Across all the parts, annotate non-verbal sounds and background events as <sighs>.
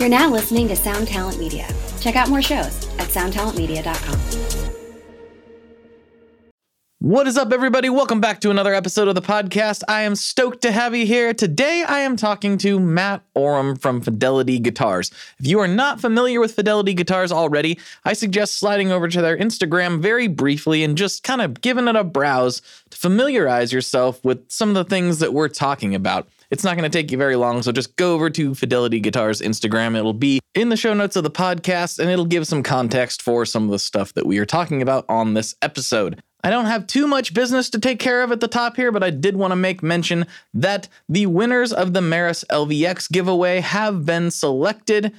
You're now listening to Sound Talent Media. Check out more shows at soundtalentmedia.com. What is up, everybody? Welcome back to another episode of the podcast. I am stoked to have you here. Today, I am talking to Matt Oram from Fidelity Guitars. If you are not familiar with Fidelity Guitars already, I suggest sliding over to their Instagram very briefly and just kind of giving it a browse to familiarize yourself with some of the things that we're talking about. It's not going to take you very long, so just go over to Fidelity Guitars Instagram. It'll be in the show notes of the podcast, and it'll give some context for some of the stuff that we are talking about on this episode. I don't have too much business to take care of at the top here, but I did want to make mention that the winners of the Meris LVX giveaway have been selected.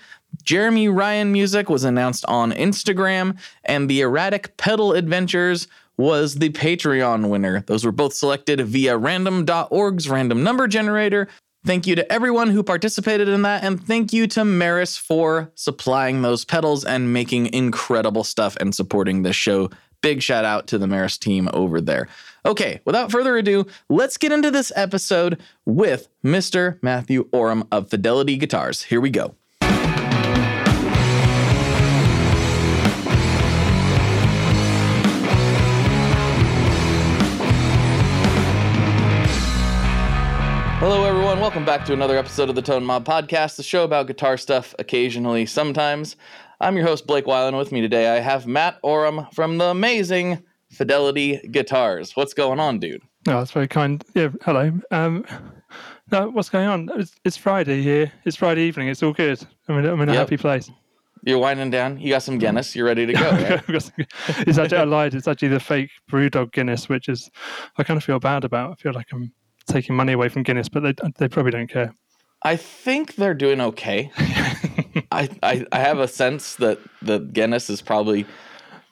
Jeremy Ryan Music was announced on Instagram, and the Erratic Pedal Adventures was the Patreon winner. Those were both selected via random.org's random number generator. Thank you to everyone who participated in that, and thank you to Meris for supplying those pedals and making incredible stuff and supporting this show. Big shout out to the Meris team over there. Okay, without further ado, let's get into this episode with Mr. Matthew Oram of Fidelity Guitars. Here we go. Welcome back to another episode of the Tone Mob Podcast, the show about guitar stuff occasionally, sometimes. I'm your host, Blake Weiland. With me today, I have Matt Oram from the amazing Fidelity Guitars. What's going on, dude? Oh, that's very kind. Yeah, hello. Um, no, what's going on? It's, it's Friday here. It's Friday evening. It's all good. I'm in, I'm in a Yep. happy place. You're winding down. You got some Guinness. You're ready to go. <laughs> Right? it's actually I lied. It's actually the fake BrewDog Guinness, which is I kind of feel bad about. I feel like I'm taking money away from Guinness, but they they probably don't care. I think they're doing okay. <laughs> I, I I have a sense that the Guinness is probably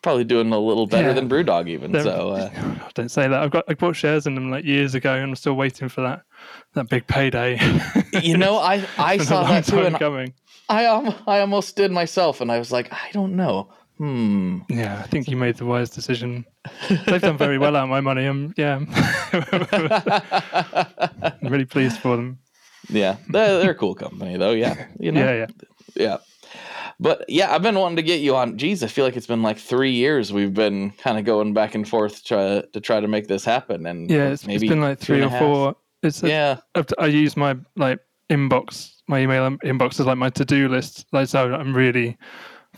probably doing a little better Yeah. than BrewDog even. They're- So uh, <laughs> Don't say that. I've got I bought shares in them like years ago, and I'm still waiting for that that big payday. you know, I <laughs> I It's been a saw that too, and coming. I I almost did myself, and I was like, I don't know. Hmm. Yeah, I think you made the wise decision. They've done very well out of my money. I'm yeah, <laughs> I'm really pleased for them. Yeah, they're, they're a cool company though. Yeah, you know. Yeah, yeah. yeah. But yeah, I've been wanting to get you on. Geez, I feel like it's been like three years. We've been kind of going back and forth to try to try to make this happen, and Yeah, it's, it's been like three or four. It's a, Yeah, I've- I use my like inbox, my email inbox is like my to do list. Like so, I'm really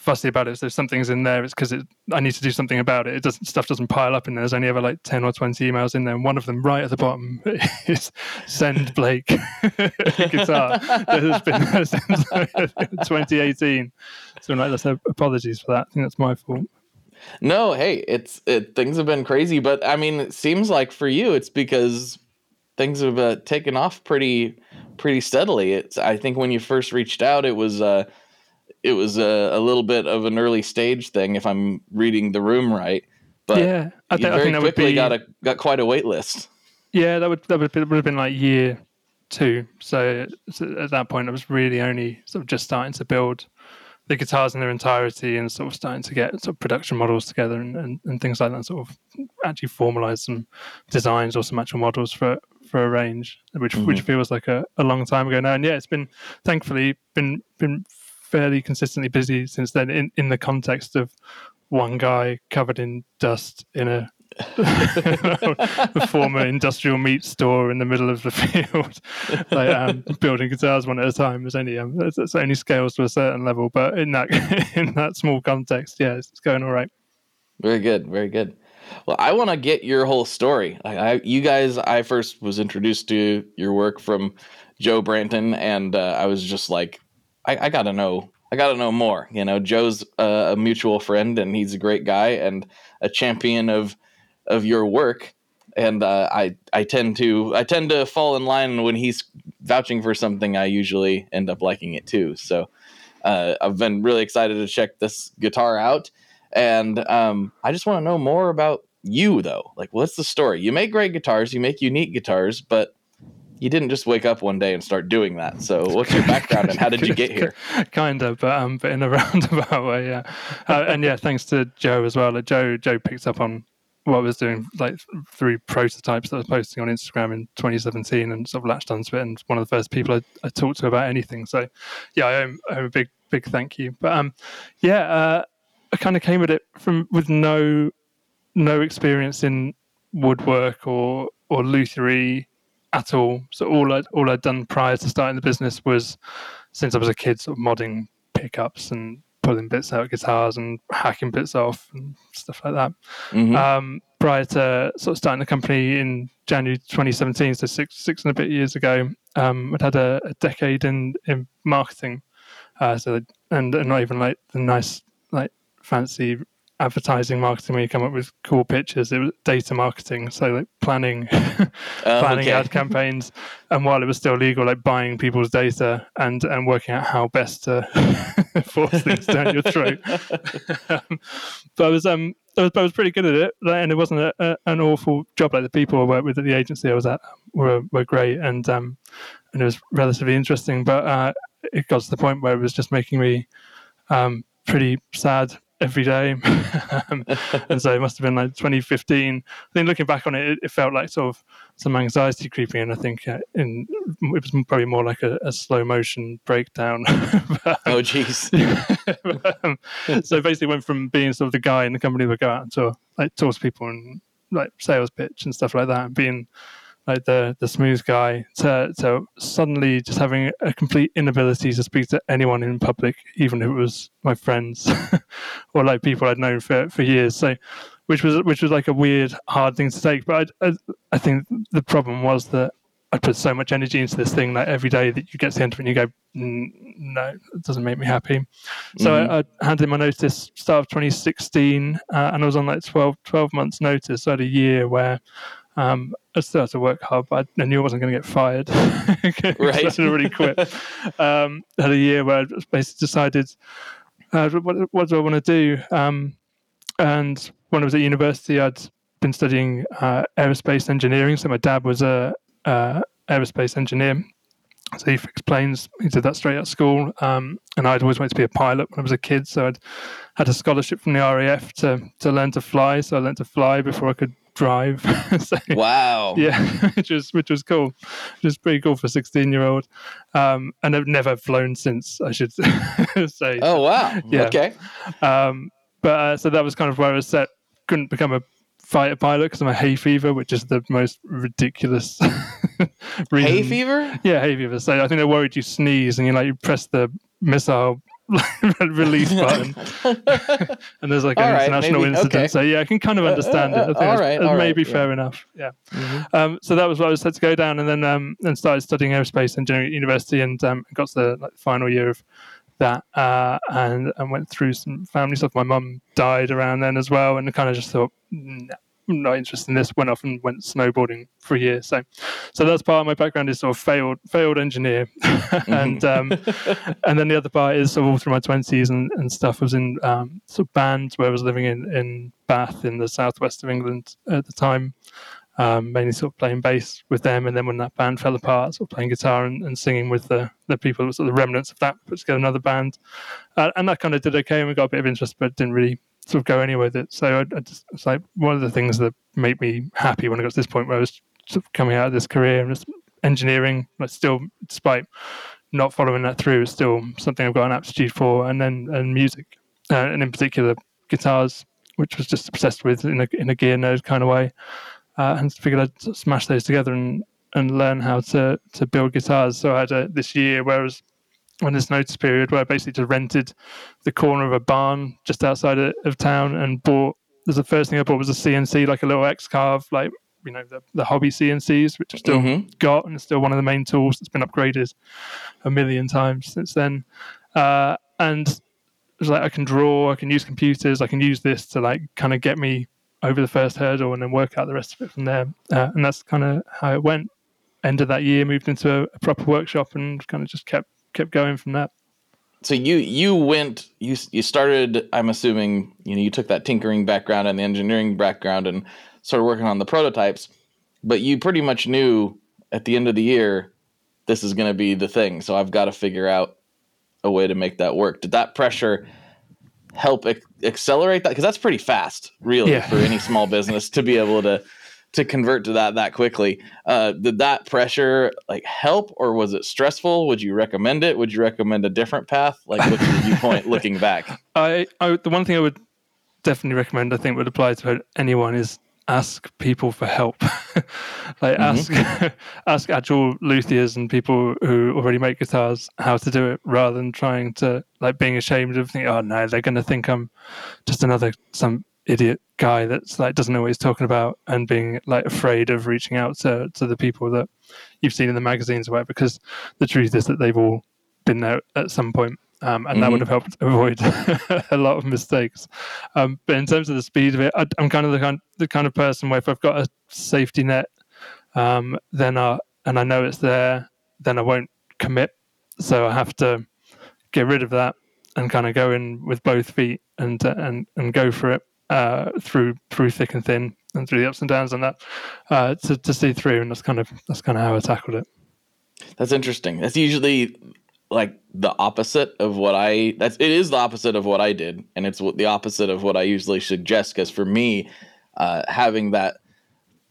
fussy about it. So if something's in there, it's because it, I need to do something about it. It doesn't stuff doesn't pile up in there. There's only ever like ten or twenty emails in there. And one of them right at the bottom <laughs> is send Blake <laughs> guitar. Has been <laughs> since 2018. So like, let's have apologies for that. I think that's my fault. No, hey, it's it, things have been crazy, but I mean, it seems like for you, it's because things have uh, taken off pretty pretty steadily. It's I think when you first reached out, it was uh, it was a, a little bit of an early stage thing, if I'm reading the room right. But yeah, I, you thi- I think that would quickly be got a got quite a wait list. Yeah, that would that would, would have been like year two. So, so at that point, I was really only sort of just starting to build the guitars in their entirety and sort of starting to get sort of production models together and, and, and things like that. Sort of actually formalize some designs or some actual models for for a range, which which mm-hmm. feels like a, a long time ago now. And yeah, it's been thankfully been been fairly consistently busy since then in, in the context of one guy covered in dust in a <laughs> former industrial meat store in the middle of the <laughs> field, like um, building guitars one at a time. It's only um, it's only scales to a certain level, but in that <laughs> in that small context, yeah, it's, it's going all right. Very good, very good. Well, I want to get your whole story. I, I, you guys, I first was introduced to your work from Joe Branton, and uh, I was just like, I, I got to know, I got to know more. You know, Joe's a mutual friend, and he's a great guy and a champion of of your work. And uh, I, I tend to, I tend to fall in line when he's vouching for something. I usually end up liking it too. So uh, I've been really excited to check this guitar out. And um, I just want to know more about you, though. Like, what's the story? You make great guitars, you make unique guitars, but you didn't just wake up one day and start doing that. So, what's your background and how did you get <laughs> here? kind of, but um, but in a <laughs> roundabout way, yeah. Uh, and yeah, thanks to Joe as well. Like Joe, Joe picked up on what I was doing like through prototypes that I was posting on Instagram in 2017 and sort of latched onto it and one of the first people I, I talked to about anything. So yeah, I owe, I owe a big, big thank you. But um, yeah, uh, I kind of came at it from with no, no experience in woodwork or, or lutherie at all. So all I all I'd done prior to starting the business was since I was a kid, sort of modding pickups and pulling bits out of guitars and hacking bits off and stuff like that. Mm-hmm. Um, prior to sort of starting the company in January 2017, so six six and a bit years ago, um, I'd had a, a decade in in marketing. Uh, so and, and not even like the nice like fancy advertising marketing where you come up with cool pictures. It was data marketing, so like planning, <laughs> planning okay. ad campaigns, and while it was still legal, like buying people's data and and working out how best to <laughs> force things down your throat. um, but I was um I was, I was pretty good at it, and it wasn't a, a, an awful job. Like the people I worked with at the agency I was at were were great, and um and it was relatively interesting. But uh, it got to the point where it was just making me um pretty sad every day. <laughs> um, and so it must have been like 2015. I think looking back on it, it, it felt like sort of some anxiety creeping in. I think uh, in it was probably more like a, a slow motion breakdown. <laughs> but, oh, jeez. <laughs> um, so basically, went from being sort of the guy in the company that would go out and talk, like talk to people and like sales pitch and stuff like that, and being like the the smooth guy to to suddenly just having a complete inability to speak to anyone in public, even if it was my friends <laughs> or like people I'd known for for years. So, which was which was like a weird, hard thing to take. But I I, I think the problem was that I put so much energy into this thing that every day that you get to the end of it and you go, no, it doesn't make me happy. So mm-hmm. I, I, handed in my notice start of 2016 uh, and I was on like 12, 12 months notice. So I had a year where um, I still had to work hard, but I knew I wasn't going to get fired. <laughs> right. I should already quit. <laughs> um, had a year where I basically decided, uh, what, what, do I want to do? Um, and when I was at university, I'd been studying uh, aerospace engineering. So my dad was a, a aerospace engineer. So he explains he did that straight out of school, um, and I'd always wanted to be a pilot when I was a kid. So I'd had a scholarship from the RAF to to learn to fly. So I learned to fly before I could drive. <laughs> so, wow. Yeah, <laughs> which was which was cool. Which was pretty cool for a sixteen year old. Um, and I've never flown since. I should <laughs> say. Oh wow. Yeah. Okay. Um, but uh, so that was kind of where I was set. Couldn't become a fighter pilot because I'm a hay fever, which is the most ridiculous. hay fever? Yeah, hay fever. So I think they're worried you sneeze and you like you press the missile <laughs> release button, <laughs> and there's like an right, international maybe, incident. Okay. So yeah, I can kind of understand uh, uh, it. I think all right, all maybe right, fair yeah. enough. Yeah. Mm-hmm. Um, so that was what I was set to go down, and then um, then started studying aerospace engineering at university, and um, got to the like, final year of that, uh, and and went through some family stuff. My mum died around then as well, and kind of just thought. Nah not interested in this. Went off and went snowboarding for a year. So, so that's part of my background is sort of failed failed engineer, <laughs> and um, and then the other part is sort of all through my twenties and, and stuff. I was in um, sort of bands where I was living in in Bath in the southwest of England at the time. Um, mainly sort of playing bass with them, and then when that band fell apart, sort of playing guitar and, and singing with the the people, sort of the remnants of that, put together another band, uh, and that kind of did okay, and we got a bit of interest, but didn't really sort of go anywhere with it. So I, I just, it's like one of the things that made me happy when I got to this point where I was sort of coming out of this career and just engineering, but still, despite not following that through, it's still something I've got an aptitude for. And then and music, uh, and in particular guitars, which was just obsessed with in a in a gear nerd kind of way, uh, and figured I'd sort of smash those together and and learn how to to build guitars. So I had a, this year where I was on this notice period where I basically just rented the corner of a barn just outside of, town and bought. There's the first thing I bought was a CNC, like a little X-Carve, like you know the, the hobby CNCs, which I've still mm-hmm. got and it's still one of the main tools that's been upgraded a million times since then. Uh, and it's like I can draw, I can use computers, I can use this to like kind of get me over the first hurdle and then work out the rest of it from there. Uh, and that's kind of how it went. End of that year, moved into a, a proper workshop and kind of just kept kept going from that. So you you went you you started. I'm assuming you know you took that tinkering background and the engineering background and started working on the prototypes, but you pretty much knew at the end of the year this is going to be the thing. So I've got to figure out a way to make that work. Did that pressure help ac- accelerate that because that's pretty fast really Yeah. for any small business to be able to to convert to that that quickly uh, did that pressure like help or was it stressful? Would you recommend it? Would you recommend a different path? Like what's your viewpoint <laughs> looking back? I, I the one thing I would definitely recommend, I think, would apply to anyone is ask people for help. <laughs> like ask <laughs> ask actual luthiers and people who already make guitars how to do it, rather than trying to like being ashamed of thinking, oh no, they're going to think I'm just another some idiot guy that's like doesn't know what he's talking about, and being like afraid of reaching out to to the people that you've seen in the magazines or whatever. Because the truth is that they've all been there at some point. Um, and that Mhm. would have helped avoid <laughs> a lot of mistakes. Um, but in terms of the speed of it, I, I'm kind of the kind the kind of person where if I've got a safety net, um, then I and I know it's there, then I won't commit. So I have to get rid of that and kind of go in with both feet and uh, and and go for it uh, through through thick and thin and through the ups and downs on that uh, to to see through. And that's kind of that's kind of how I tackled it. That's interesting. That's usually like the opposite of what I that's it is the opposite of what I did and it's the opposite of what I usually suggest cuz for me uh having that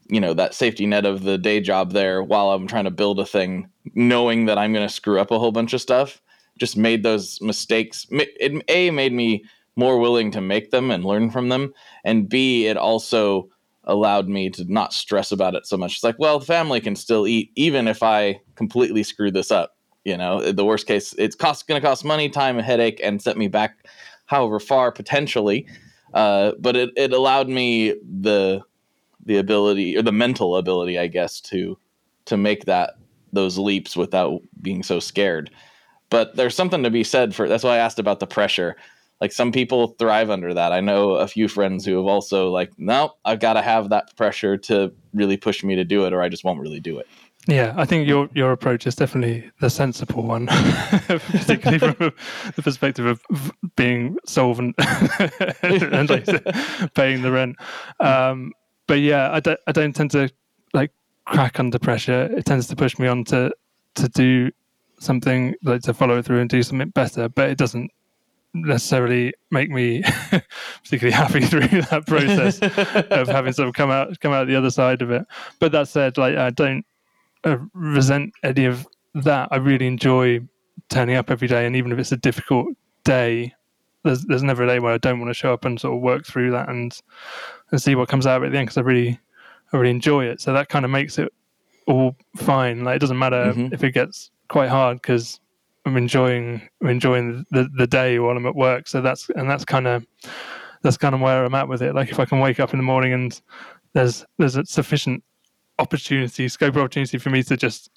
you know that safety net of the day job there while I'm trying to build a thing knowing that I'm going to screw up a whole bunch of stuff just made those mistakes it a made me more willing to make them and learn from them and b it also allowed me to not stress about it so much. It's like, well, the family can still eat even if I completely screw this up. You know, the worst case, it's cost going to cost money, time, a headache, and set me back, however far potentially. Uh, but it, it allowed me the the ability or the mental ability, I guess, to to make that those leaps without being so scared. But there's something to be said for that's why I asked about the pressure. Like some people thrive under that. I know a few friends who have also like, no, I've got to have that pressure to really push me to do it, or I just won't really do it. Yeah, I think your your approach is definitely the sensible one, <laughs> particularly from the perspective of being solvent <laughs> and like paying the rent. Um, but yeah, I don't I don't tend to like crack under pressure. It tends to push me on to to do something like to follow through and do something better. But it doesn't necessarily make me <laughs> particularly happy <laughs> through that process of <laughs> having sort of come out come out the other side of it. But that said, like I don't uh, resent any of that. I really enjoy turning up every day, and even if it's a difficult day, there's there's never a day where I don't want to show up and sort of work through that and and see what comes out of it at the end because I really I really enjoy it. So that kind of makes it all fine. Like it doesn't matter Mhm. if it gets quite hard because I'm enjoying I'm enjoying the the day while I'm at work. So that's and that's kind of that's kind of where I'm at with it. Like if I can wake up in the morning and there's there's a sufficient opportunity, scope of opportunity for me to just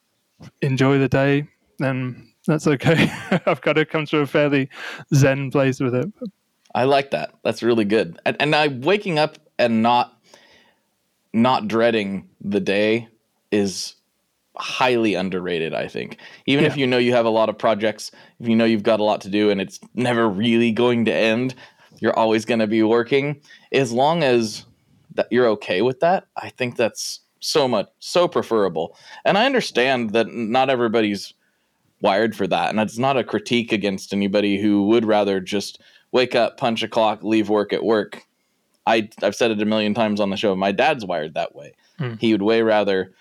enjoy the day, then that's okay. <laughs> I've got to come to a fairly zen place with it. I like that. That's really good. And, and I waking up and not not dreading the day is highly underrated. I think even if you know you have a lot of projects, if you know you've got a lot to do, and it's never really going to end, you're always going to be working. As long as that you're okay with that, I think that's so much so preferable. And I understand that not everybody's wired for that, and it's not a critique against anybody who would rather just wake up, punch a clock, leave work at work. I I've said it a million times on the show. My dad's wired that way. Hmm. He would way rather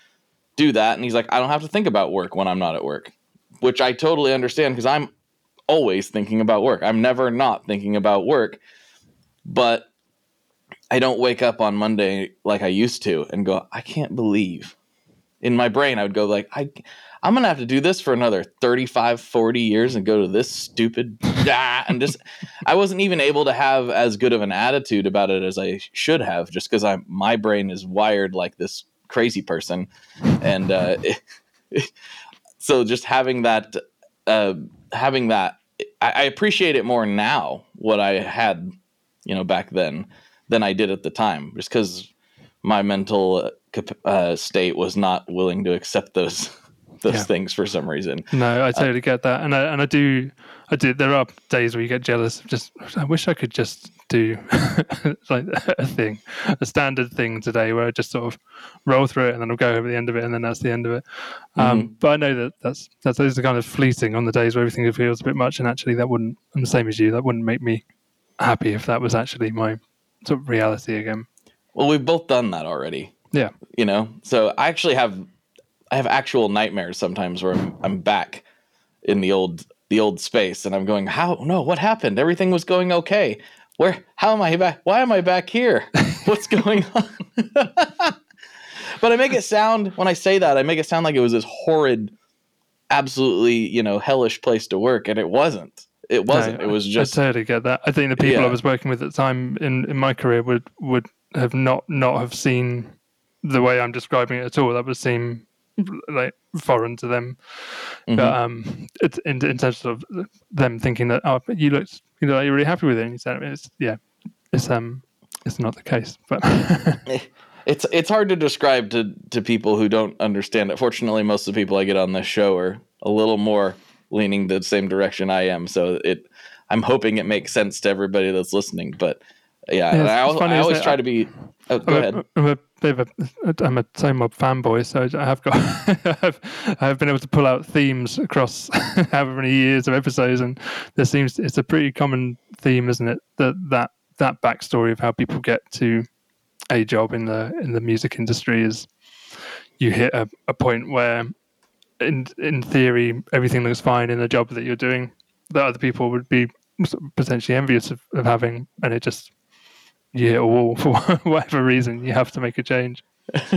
do that, and he's like, I don't have to think about work when I'm not at work, which I totally understand because I'm always thinking about work. I'm never not thinking about work, but I don't wake up on Monday like I used to and go, I can't believe. In my brain, I would go like, I, I'm gonna have to do this for another 35, 40 years and go to this stupid, <laughs> and just, I wasn't even able to have as good of an attitude about it as I should have, just because I'm my brain is wired like this crazy person, and uh, <laughs> so just having that, uh, having that, I, I appreciate it more now what I had, you know, back then than I did at the time, just because my mental uh, uh, state was not willing to accept those <laughs> those Yeah. things for some reason. No, I totally get that, and I and I do, I do. There are days where you get jealous. Just I wish I could just do <laughs> like a thing, a standard thing today, where I just sort of roll through it and then I'll go over the end of it, and then that's the end of it. Um, but I know that that's that's those are kind of fleeting on the days where everything feels a bit much, and actually that wouldn't. I'm the same as you. That wouldn't make me happy if that was actually my sort of reality again. Well, we've both done that already. Yeah. You know, so I actually have I have actual nightmares sometimes where I'm, I'm back in the old the old space and I'm going, how no, what happened? Everything was going okay. Where how am I back? Why am I back here? <laughs> What's going on? <laughs> but I make it sound when I say that, I make it sound like it was this horrid, absolutely, you know, hellish place to work, and it wasn't. It wasn't. No, it was just I totally get that. I think the people Yeah. I was working with at the time in, in my career would would have not not have seen the way I'm describing it at all. That would seem like foreign to them. Mhm. But um, it's in, in terms of them thinking that oh, but you looked you know you're really happy with it. And you said it's yeah, it's um it's not the case. But <laughs> it's it's hard to describe to to people who don't understand it. Fortunately, most of the people I get on this show are a little more leaning the same direction I am. So it, I'm hoping it makes sense to everybody that's listening. But yeah, Yeah, I, funny, I always try to be. Oh, go I'm ahead. a bit of a I'm a Tone Mob fanboy, so I have got <laughs> I've I've been able to pull out themes across <laughs> however many years of episodes, and there seems it's a pretty common theme, isn't it? That that that backstory of how people get to a job in the in the music industry is you hit a, a point where in in theory everything looks fine in the job that you're doing that other people would be potentially envious of, of having and it just a wall <laughs> for whatever reason you have to make a change <laughs>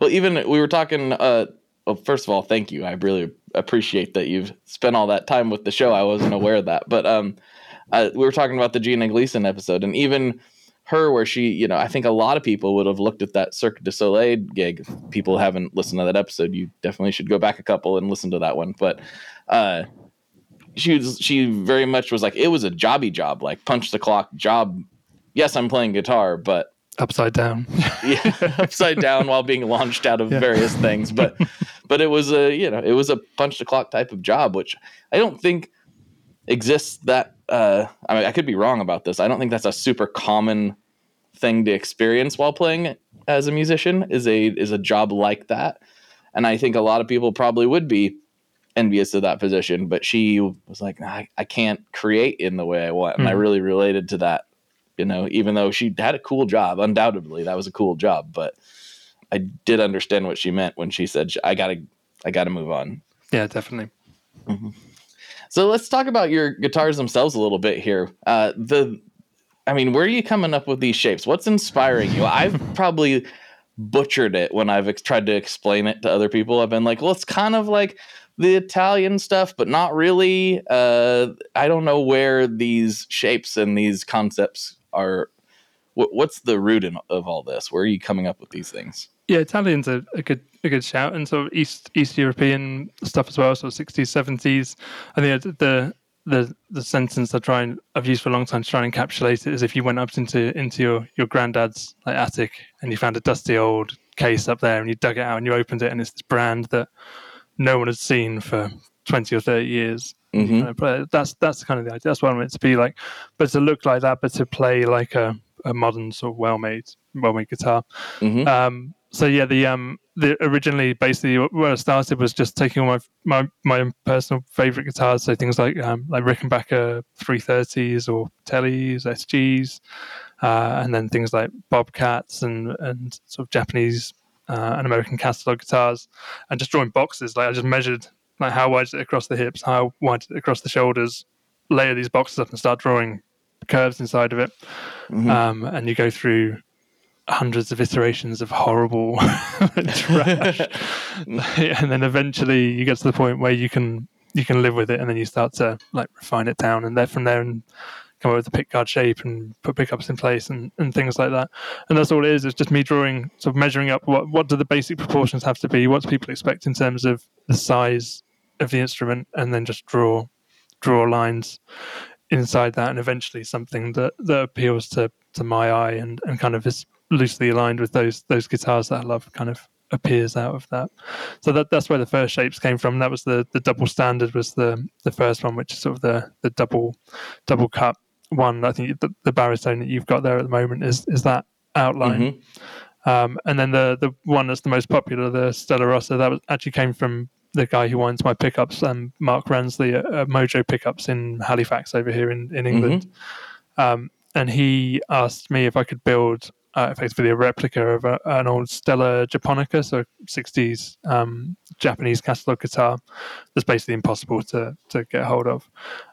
well, even we were talking. Uh, well, first of all, thank you. I really appreciate that you've spent all that time with the show. I wasn't aware of that, but um, uh, we were talking about the Gina Gleason episode, and even her, where she, you know, I think a lot of people would have looked at that Cirque du Soleil gig. If people haven't listened to that episode, you definitely should go back a couple and listen to that one. But uh, she was, she very much was like, it was a jobby job, like punch the clock job. Yes, I'm playing guitar, but upside down <laughs> yeah, upside down while being launched out of Yeah. various things. But <laughs> but it was a you know it was a punch the clock type of job, which I don't think exists. That uh, I mean, I could be wrong about this. I don't think that's a super common thing to experience while playing as a musician. Is a is a job like that, and I think a lot of people probably would be envious of that position. But she was like, I, I can't create in the way I want, and I Mhm. really related to that you know, even though she had a cool job, undoubtedly that was a cool job, but I did understand what she meant when she said, I gotta, I gotta move on. yeah definitely So let's talk about your guitars themselves a little bit here. Uh, the, I mean, where are you coming up with these shapes? What's inspiring you? I've probably butchered it when I've ex- tried to explain it to other people. I've been like, well, it's kind of like the Italian stuff, but not really. Uh, I don't know where these shapes and these concepts are. What, what's the root in, of all this? Where are you coming up with these things? yeah italian's a, a good a good shout and sort of east east european stuff as well So 60s 70s i think the the the sentence i try and i've used for a long time to try and encapsulate it is if you went up into into your your granddad's like attic and you found a dusty old case up there and you dug it out and you opened it and it's this brand that no one had seen for 20 or 30 years Mhm. you know, but that's that's kind of the idea that's what i want it to be like but to look like that but to play like a, a modern sort of well-made well-made guitar Mhm. um, so yeah, the um, the originally basically where I started was just taking all my my my personal favorite guitars, so things like um, like Rickenbacker 330s or Tellys, SGs, uh, and then things like Bobcats and and sort of Japanese uh, and American catalog guitars, and just drawing boxes. Like I just measured like how wide is it across the hips, how wide is it across the shoulders, layer these boxes up and start drawing curves inside of it, Mhm. um, and you go through hundreds of iterations of horrible <laughs> trash. <laughs> And then eventually you get to the point where you can you can live with it and then you start to like refine it down and then from there and come up with the pick guard shape and put pickups in place and, and things like that. And that's all it is. It's just me drawing sort of measuring up what what do the basic proportions have to be? What do people expect in terms of the size of the instrument and then just draw draw lines inside that and eventually something that that appeals to to my eye and and kind of is loosely aligned with those those guitars that I love kind of appears out of that. So that that's where the first shapes came from. That was the the double standard was the the first one, which is sort of the the double double cut one. I think the, the baritone that you've got there at the moment is is that outline. Um, and then the the one that's the most popular, the Stella Rossa, that was, actually came from the guy who winds my pickups, um, Mark Ransley at, at Mojo Pickups in Halifax over here in in England. Um, and he asked me if I could build uh, effectively a replica of a, an old Stella Japonica, so 60s um, Japanese catalog guitar that's basically impossible to, to get hold of.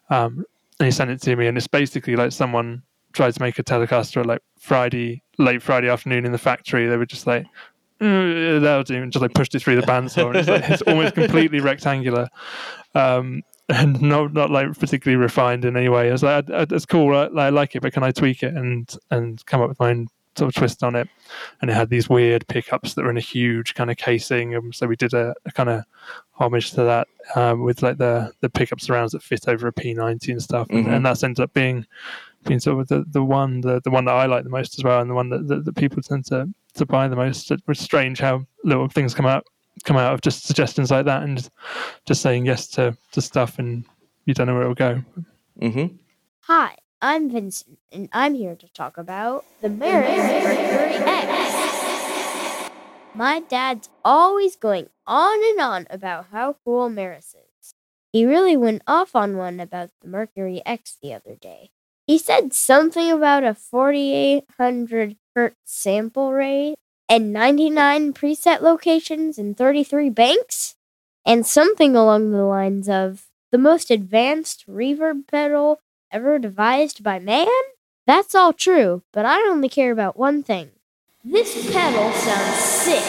Um, and he sent it to me, and it's basically like someone tried to make a Telecaster like Friday, late Friday afternoon in the factory. They were just like, mm, that'll do, and just like pushed it through the bandsaw. and it's, like, it's almost completely rectangular. Um, and not not like particularly refined in any way. I was like, it's cool, I, I like it, but can I tweak it and and come up with my own sort of twist on it, and it had these weird pickups that were in a huge kind of casing. And so we did a, a kind of homage to that um, with like the the pickup surrounds that fit over a P90 and stuff, mm-hmm. and, and, that's ended up being being sort of the, the one the, the one that I like the most as well, and the one that, that, that people tend to to buy the most. It's strange how little things come out come out of just suggestions like that and just saying yes to to stuff, and you don't know where it will go. Mm-hmm. Hi, I'm Vincent, and I'm here to talk about the Meris Mercury X. My dad's always going on and on about how cool Meris is. He really went off on one about the Mercury X the other day. He said something about a 4800 hertz sample rate and 99 preset locations and 33 banks, and something along the lines of the most advanced reverb pedal ever devised by man? That's all true, but I only care about one thing. This pedal sounds sick.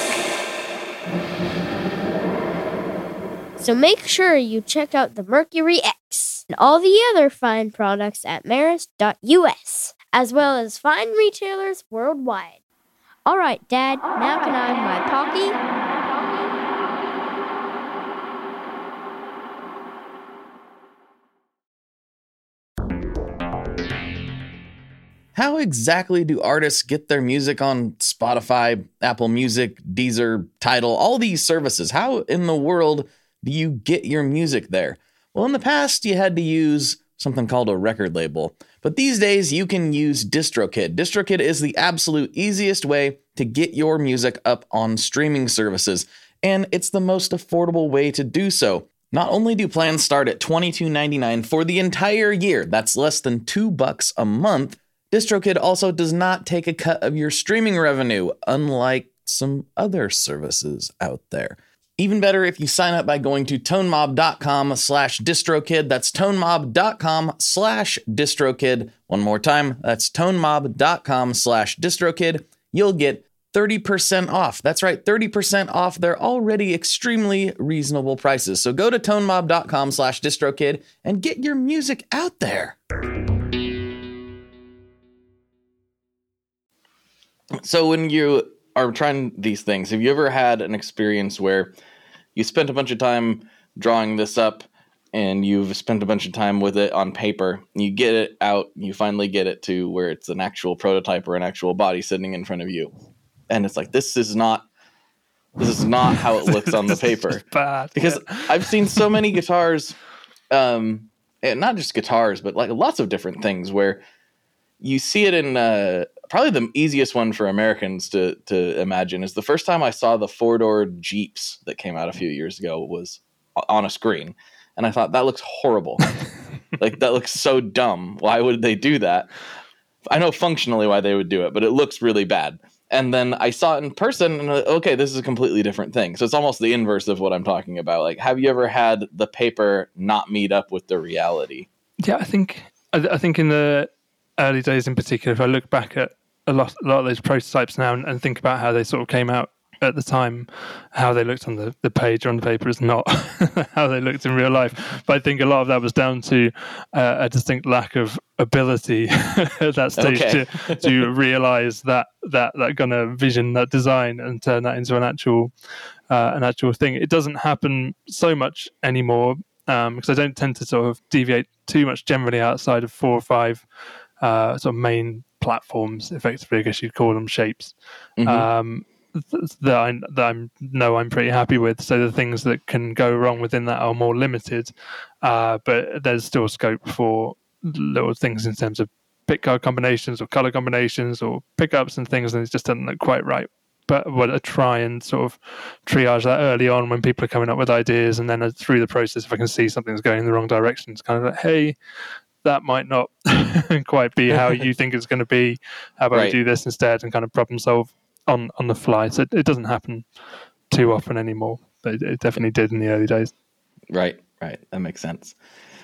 So make sure you check out the Mercury X and all the other fine products at Meris.us, as well as fine retailers worldwide. All right, Dad, now can I have my Pocky? How exactly do artists get their music on Spotify, Apple Music, Deezer, Tidal, all these services? How in the world do you get your music there? Well, in the past, you had to use something called a record label. But these days, you can use DistroKid. DistroKid is the absolute easiest way to get your music up on streaming services, and it's the most affordable way to do so. Not only do plans start at $22.99 for the entire year, that's less than 2 bucks a month, DistroKid also does not take a cut of your streaming revenue, unlike some other services out there. Even better if you sign up by going to tonemob.com slash distrokid. That's tonemob.com slash distrokid. One more time, that's tonemob.com slash distrokid. You'll get 30% off. That's right, 30% off They're already extremely reasonable prices. So go to tonemob.com slash distrokid and get your music out there. So when you are trying these things, have you ever had an experience where you spent a bunch of time drawing this up and you've spent a bunch of time with it on paper, you get it out, you finally get it to where it's an actual prototype or an actual body sitting in front of you. And it's like this is not this is not how it <laughs> looks on the paper. bad, because yeah. I've seen so <laughs> many guitars um and not just guitars, but like lots of different things where you see it in uh, probably the easiest one for Americans to to imagine is the first time I saw the four door Jeeps that came out a few years ago was on a screen, and I thought that looks horrible. <laughs> like that looks so dumb. Why would they do that? I know functionally why they would do it, but it looks really bad. And then I saw it in person, and uh, okay, this is a completely different thing. So it's almost the inverse of what I'm talking about. Like, have you ever had the paper not meet up with the reality? Yeah, I think I, think in the early days in particular, if I look back at a lot, a lot of those prototypes now and, and think about how they sort of came out at the time, how they looked on the, the page or on the paper is not <laughs> how they looked in real life. But I think a lot of that was down to uh, a distinct lack of ability <laughs> at that stage okay. to, to <laughs> realize that that that kind of vision, that design, and turn that into an actual uh, an actual thing. It doesn't happen so much anymore because um, I don't tend to sort of deviate too much generally outside of four or five uh, sort of main platforms, effectively, I guess you'd call them shapes. Mm-hmm. Um, that I that I'm know I'm pretty happy with. So the things that can go wrong within that are more limited, uh, but there's still scope for little things in terms of pick guard combinations or color combinations or pickups and things, and it just doesn't look quite right. But what I try and sort of triage that early on when people are coming up with ideas, and then through the process, if I can see something's going in the wrong direction, it's kind of like, hey, that might not <laughs> quite be how you think it's going to be. How about Right. we do this instead and kind of problem solve on on the fly? So it, it doesn't happen too often anymore, but it, it definitely did in the early days. Right, right. That makes sense.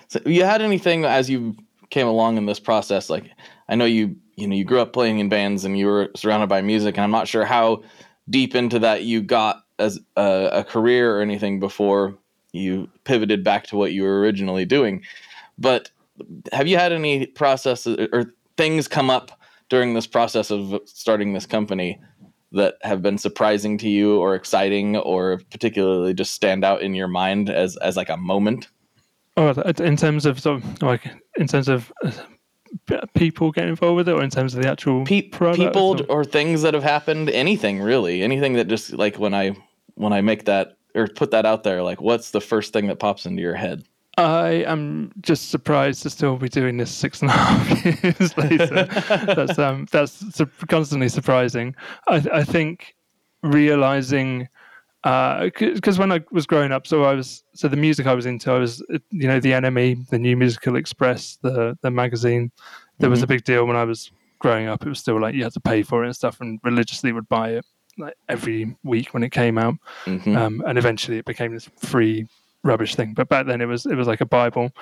So you had anything as you came along in this process? Like I know you you know you grew up playing in bands and you were surrounded by music, and I'm not sure how deep into that you got as a, a career or anything before you pivoted back to what you were originally doing. But have you had any processes or things come up during this process of starting this company that have been surprising to you or exciting or particularly just stand out in your mind as as like a moment? Oh, in terms of sort of like in terms of uh, people getting involved with it, or in terms of the actual Pe- people or- or things that have happened? Anything really. Anything that just like when i when i make that or put that out there like what's the first thing that pops into your head I am just surprised to still be doing this six and a <laughs> half years later. that's um, that's su- constantly surprising. I, I think realizing because when I was growing up, so I was so the music I was into, I was uh, you know the NME, the New Musical Express, the the magazine. There was a big deal when I was growing up. It was still like you had to pay for it and stuff, and religiously would buy it like every week when it came out Mhm. um, and eventually it became this free rubbish thing. But back then it was it was like a bible,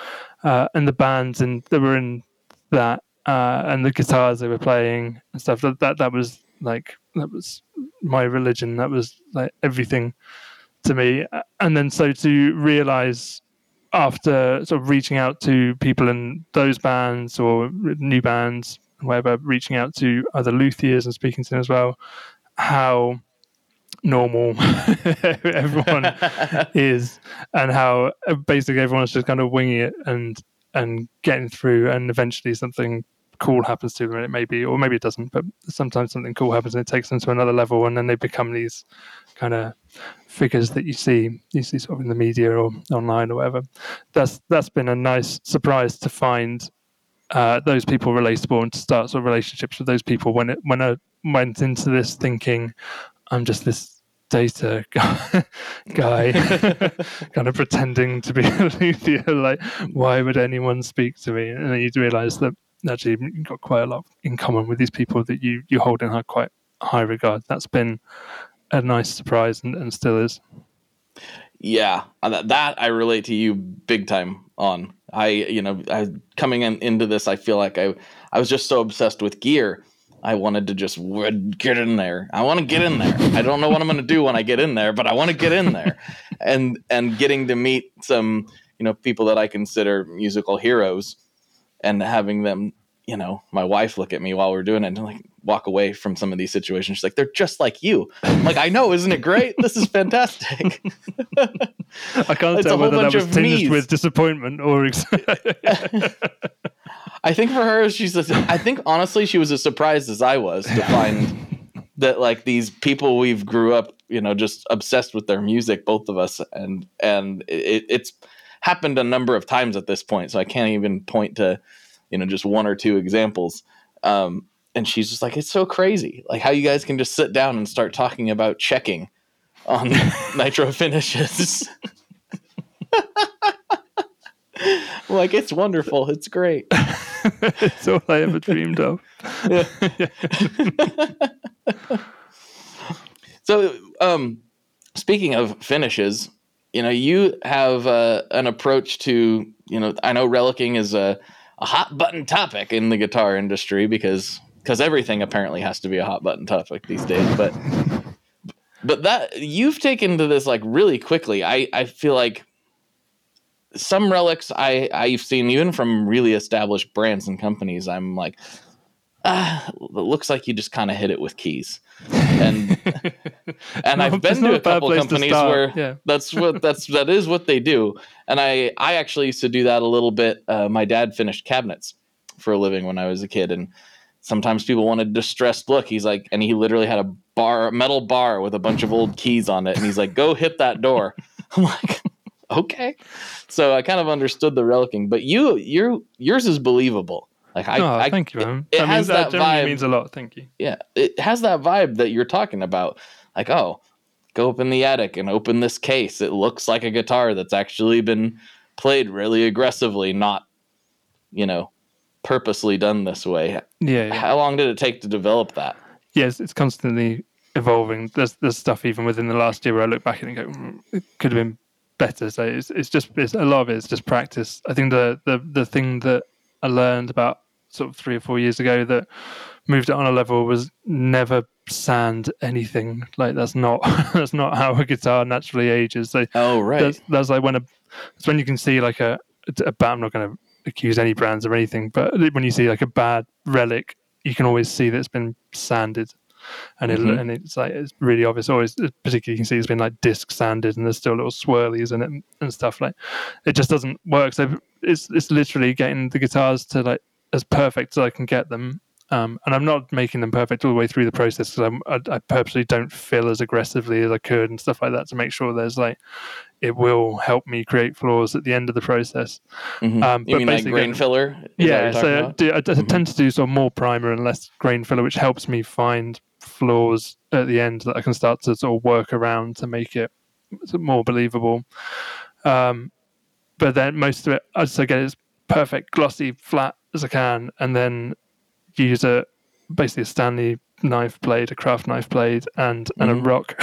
uh, and the bands and that were in that uh, and the guitars they were playing and stuff. That that that was like that was my religion. That was like everything to me. Uh, And then so to realize after sort of reaching out to people in those bands or new bands, whatever, reaching out to other luthiers and speaking to them as well, how normal <laughs> everyone <laughs> is and how uh, basically everyone's just kind of winging it and and getting through and eventually something cool happens to them and it may be or maybe it doesn't but sometimes something cool happens and it takes them to another level and then they become these kind of figures that you see you see sort of in the media or online or whatever. That's that's been a nice surprise to find uh, those people relatable and to start sort of relationships with those people when it when I went into this thinking I'm just this data <laughs> guy, guy <laughs> kind of pretending to be <laughs> a luthier. Like, why would anyone speak to me? And then you realize that actually you've got quite a lot in common with these people that you, you hold in high, quite high regard. That's been a nice surprise and, and still is. Yeah, uh, that, that I relate to you big time on. I, you know, I coming in, into this, I feel like I, I was just so obsessed with gear. I wanted to just w- get in there. I want to get in there. I don't know what I'm going to do when I get in there, but I want to get in there. and and getting to meet some, you know, people that I consider musical heroes, and having them, you know, my wife look at me while we're doing it and like walk away from some of these situations. She's like, they're just like you. I'm like, I know, isn't it great? This is fantastic. <laughs> I can't It's tell whether that was tinged me's. with disappointment or. Ex- <laughs> <laughs> I think for her, she's. A, I think honestly, she was as surprised as I was to find that like these people we've grew up, you know, just obsessed with their music, both of us, and and it, it's happened a number of times at this point. So I can't even point to, you know, just one or two examples. Um, and she's just like, it's so crazy, like how you guys can just sit down and start talking about checking on <laughs> nitro finishes. <laughs> <laughs> like it's wonderful, it's great. <laughs> it's all I ever dreamed of. <laughs> So, um, speaking of finishes, you know, you have uh, an approach to, you know, I know relicking is a, a hot button topic in the guitar industry because because everything apparently has to be a hot button topic these days. But but that you've taken to this like really quickly. I I feel like some relics I I've seen even from really established brands and companies. I'm like, ah, it looks like you just kind of hit it with keys. And <laughs> and No, I've been to a couple companies where yeah. that's what that's that is what they do. And I I actually used to do that a little bit. Uh, my dad finished cabinets for a living when I was a kid, and sometimes people want a distressed look. He's like, and he literally had a bar, a metal bar with a bunch of old keys on it, and he's like, "Go hit that door." <laughs> I'm like, <laughs> okay. So I kind of understood the relicking, but you, you, yours is believable. Like I, oh, I thank you, man. It, that has means, that, that vibe. means a lot. Thank you. yeah, it has that vibe that you're talking about. Like, oh, go up in the attic and open this case. It looks like a guitar that's actually been played really aggressively, not you know, purposely done this way. Yeah, yeah. How long did it take to develop that? yes, it's constantly evolving. There's there's stuff even within the last year where I look back and go, mm, it could have been better. So it's it's just it's, a lot of it is just practice. I think the the the thing that I learned about sort of three or four years ago that moved it on a level was never sand anything. Like that's not <laughs> that's not how a guitar naturally ages. So Oh, right. that's, that's like when a that's when you can see like a a bad. I'm not going to accuse any brands or anything, but when you see like a bad relic, you can always see that it's been sanded, and it Mhm. and it's like it's really obvious. Always, particularly you can see it's been like disc sanded, and there's still little swirlies in it and, and stuff. Like it just doesn't work. So it's it's literally getting the guitars to like as perfect as I can get them. Um, and I'm not making them perfect all the way through the process because I, I purposely don't fill as aggressively as I could and stuff like that to make sure there's like it will help me create flaws at the end of the process. Mhm. um, you but mean like basically- grain filler? Is yeah, so I, do, I, I Mhm. tend to do sort of more primer and less grain filler, which helps me find flaws at the end that I can start to sort of work around to make it more believable. Um, but then most of it, I just get as perfect, glossy, flat as I can, and then use a basically a Stanley knife blade, a craft knife blade, and and Mhm. a rock. <laughs>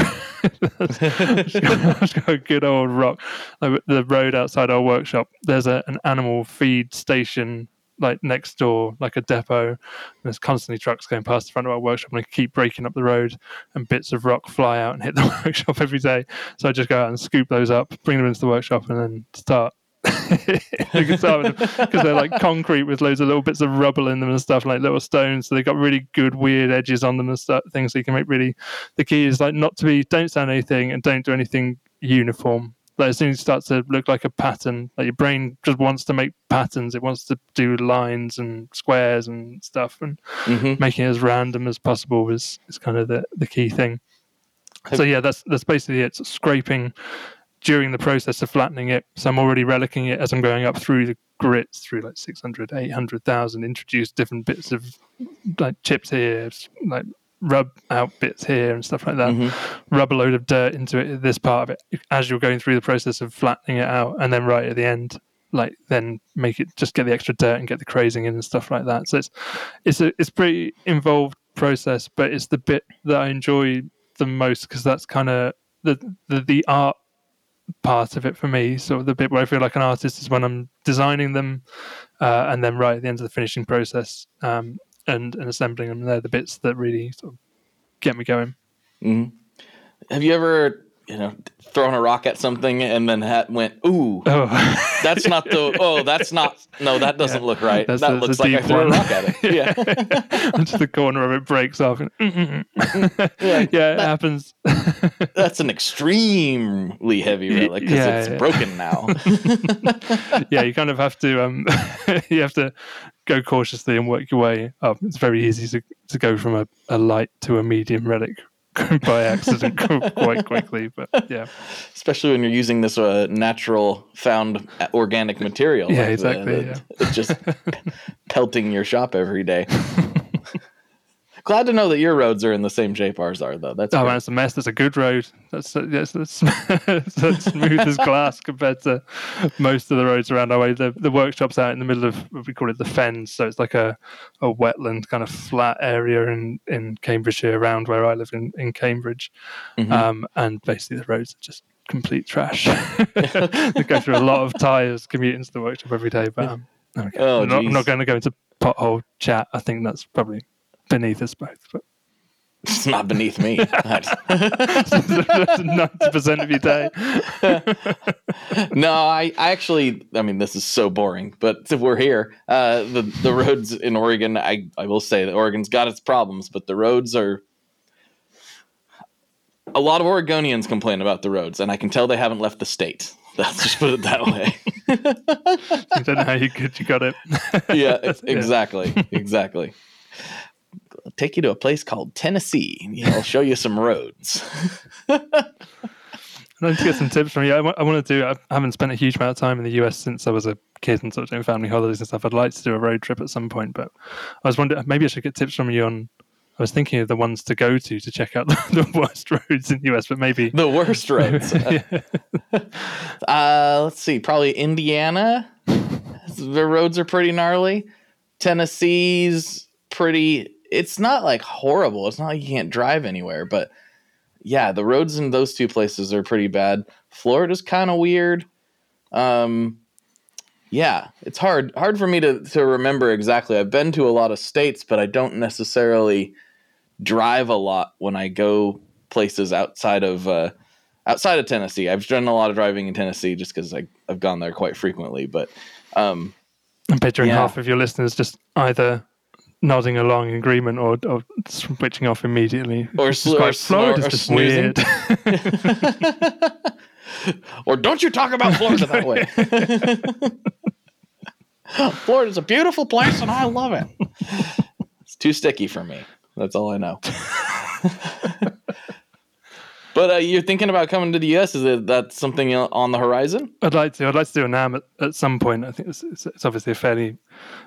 I've got a good old rock. The road outside our workshop, there's a, an animal feed station like next door, like a depot. And there's constantly trucks going past the front of our workshop, and I keep breaking up the road, and bits of rock fly out and hit the <laughs> workshop every day. So I just go out and scoop those up, bring them into the workshop, and then start. <laughs> because they're like concrete with loads of little bits of rubble in them and stuff like little stones so they've got really good weird edges on them and stuff things so you can make really the key is like not to be don't sound anything and don't do anything uniform like as soon as it starts to look like a pattern like your brain just wants to make patterns. It wants to do lines and squares and stuff and Mhm. making it as random as possible is is kind of the the key thing. So yeah that's that's basically it. Scraping during the process of flattening it. So i'm already relicking it as i'm going up through the grits through like 600 800000 introduce different bits of like chips here like rub out bits here and stuff like that. Mhm. rub a load of dirt into it this part of it as you're going through the process of flattening it out and then right at the end like then make it just get the extra dirt and get the crazing in and stuff like that. So it's it's a it's pretty involved process but it's the bit that i enjoy the most because that's kind of the, the the art part of it for me. So the bit where i feel like an artist is when i'm designing them uh, and then right at the end of the finishing process um, and, and assembling them they're the bits that really sort of get me going Mhm. Have you ever, you know, throwing a rock at something and then ha- went, "Ooh, <laughs> oh that's not the. Oh, that's not. No, that doesn't Yeah. look right. That's that a- looks a like I deep threw a rock at it." <laughs> Yeah, into the corner of it breaks off and mm, mm, mm, <laughs> yeah, Yeah, it that- happens that's an extremely heavy relic because yeah, it's yeah. broken now. yeah you kind of have to um you have to go cautiously and work your way up it's very easy to, to go from a, a light to a medium relic <laughs> by accident <laughs> quite quickly but yeah Especially when you're using this uh, natural, found organic material. Yeah, like exactly, that. It's just <laughs> pelting your shop every day. Glad to know that your roads are in the same shape ours are, though. That's Oh man, it's a mess. That's a good road. That's yes, that's, <laughs> that's smooth as glass compared to most of the roads around our way. The the workshop's out in the middle of what we call it the fens, so it's like a, a wetland kind of flat area in, in Cambridgeshire, around where I live in, in Cambridge. Mhm. Um, and basically the roads are just complete trash. <laughs> they go through a lot of tires commuting to the workshop every day. But um, okay. Oh, I'm, not, I'm not going to go into pothole chat. I think that's probably beneath us both. But It's not beneath me. <laughs> ninety percent of your day. <laughs> no, I, I actually, I mean, this is so boring, but if we're here. Uh, the the roads in Oregon, I, I will say that Oregon's got its problems, but the roads are. A lot of Oregonians complain about the roads, and I can tell they haven't left the state. <laughs> Let's just put it that way. I don't know how you you got it. yeah, ex- exactly, exactly. I'll take you to a place called Tennessee. I'll show you some roads. I'd like to get some tips from you. I want, to do. I haven't spent a huge amount of time in the US since I was a kid and sort of doing family holidays and stuff. I'd like to do a road trip at some point, but I was wondering maybe I should get tips from you on. I was thinking of the ones to go to to check out <laughs> the worst roads in the US, but maybe the worst <laughs> roads. <laughs> Uh, let's see, probably Indiana. the roads are pretty gnarly. Tennessee's pretty. It's not like horrible. It's not like you can't drive anywhere, but yeah, the roads in those two places are pretty bad. Florida's kind of weird. Um, yeah, it's hard hard for me to to remember exactly. I've been to a lot of states, but I don't necessarily drive a lot when I go places outside of uh, outside of Tennessee. I've done a lot of driving in Tennessee just because I've gone there quite frequently. But um, I'm picturing Yeah. half of your listeners just either nodding along in agreement or, or switching off immediately. Or sl- or Florida's or just snoozing. weird. <laughs> or don't you talk about Florida that way. <laughs> Florida's a beautiful place and I love it. It's too sticky for me. That's all I know. <laughs> but uh, you're thinking about coming to the US? Is it that something on the horizon? I'd like to. I'd like to do a NAMM at, at some point. I think it's, it's obviously a fairly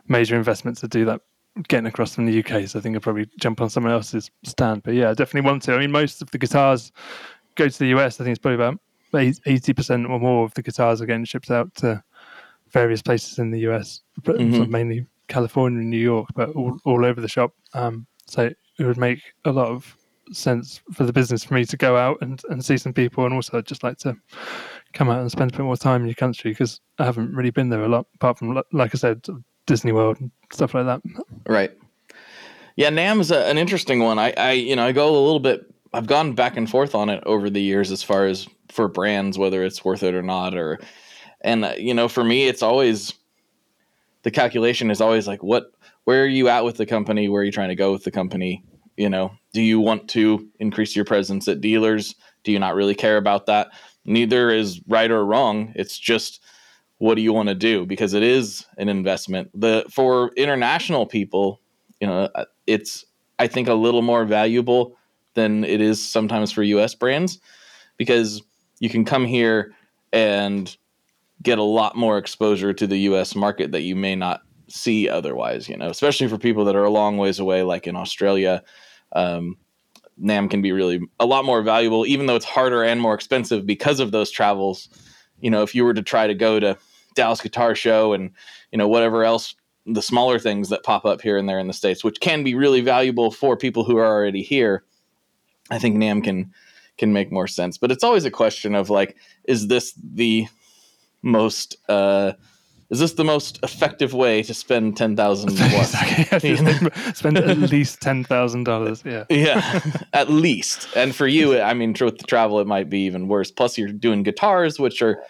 major investment to do that, getting across from the UK. So I think I'd probably jump on someone else's stand. But yeah, I definitely want to. I mean, most of the guitars go to the US. I think it's probably about eighty percent or more of the guitars are getting shipped out to various places in the US, Mhm. of mainly California and New York, but all, all over the shop. Um, so it would make a lot of sense for the business for me to go out and, and see some people, and also I'd just like to come out and spend a bit more time in your country because I haven't really been there a lot, apart from like I said, Disney World and stuff like that. Right. Yeah, NAMM's a, an interesting one. I, I, you know, I go a little bit. I've gone back and forth on it over the years as far as for brands, whether it's worth it or not. Or, and uh, you know, for me, it's always the calculation is always like, what, where are you at with the company? Where are you trying to go with the company? You know, do you want to increase your presence at dealers? Do you not really care about that? Neither is right or wrong. It's just what do you want to do because it is an investment. The for international people, you know, uh, it's I think a little more valuable than it is sometimes for US brands because you can come here and get a lot more exposure to the US market that you may not see otherwise, you know, especially for people that are a long ways away like in Australia. Um, NAMM can be really a lot more valuable even though it's harder and more expensive because of those travels. You know, if you were to try to go to Dallas Guitar Show and you know whatever else the smaller things that pop up here and there in the states, which can be really valuable for people who are already here. I think NAMM can can make more sense, but it's always a question of like, is this the most uh, is this the most effective way to spend ten thousand? <laughs> <laughs> <laughs> Spend at least ten thousand dollars. Yeah. yeah, at least. And for you, I mean, with the travel, it might be even worse. Plus, you're doing guitars, which are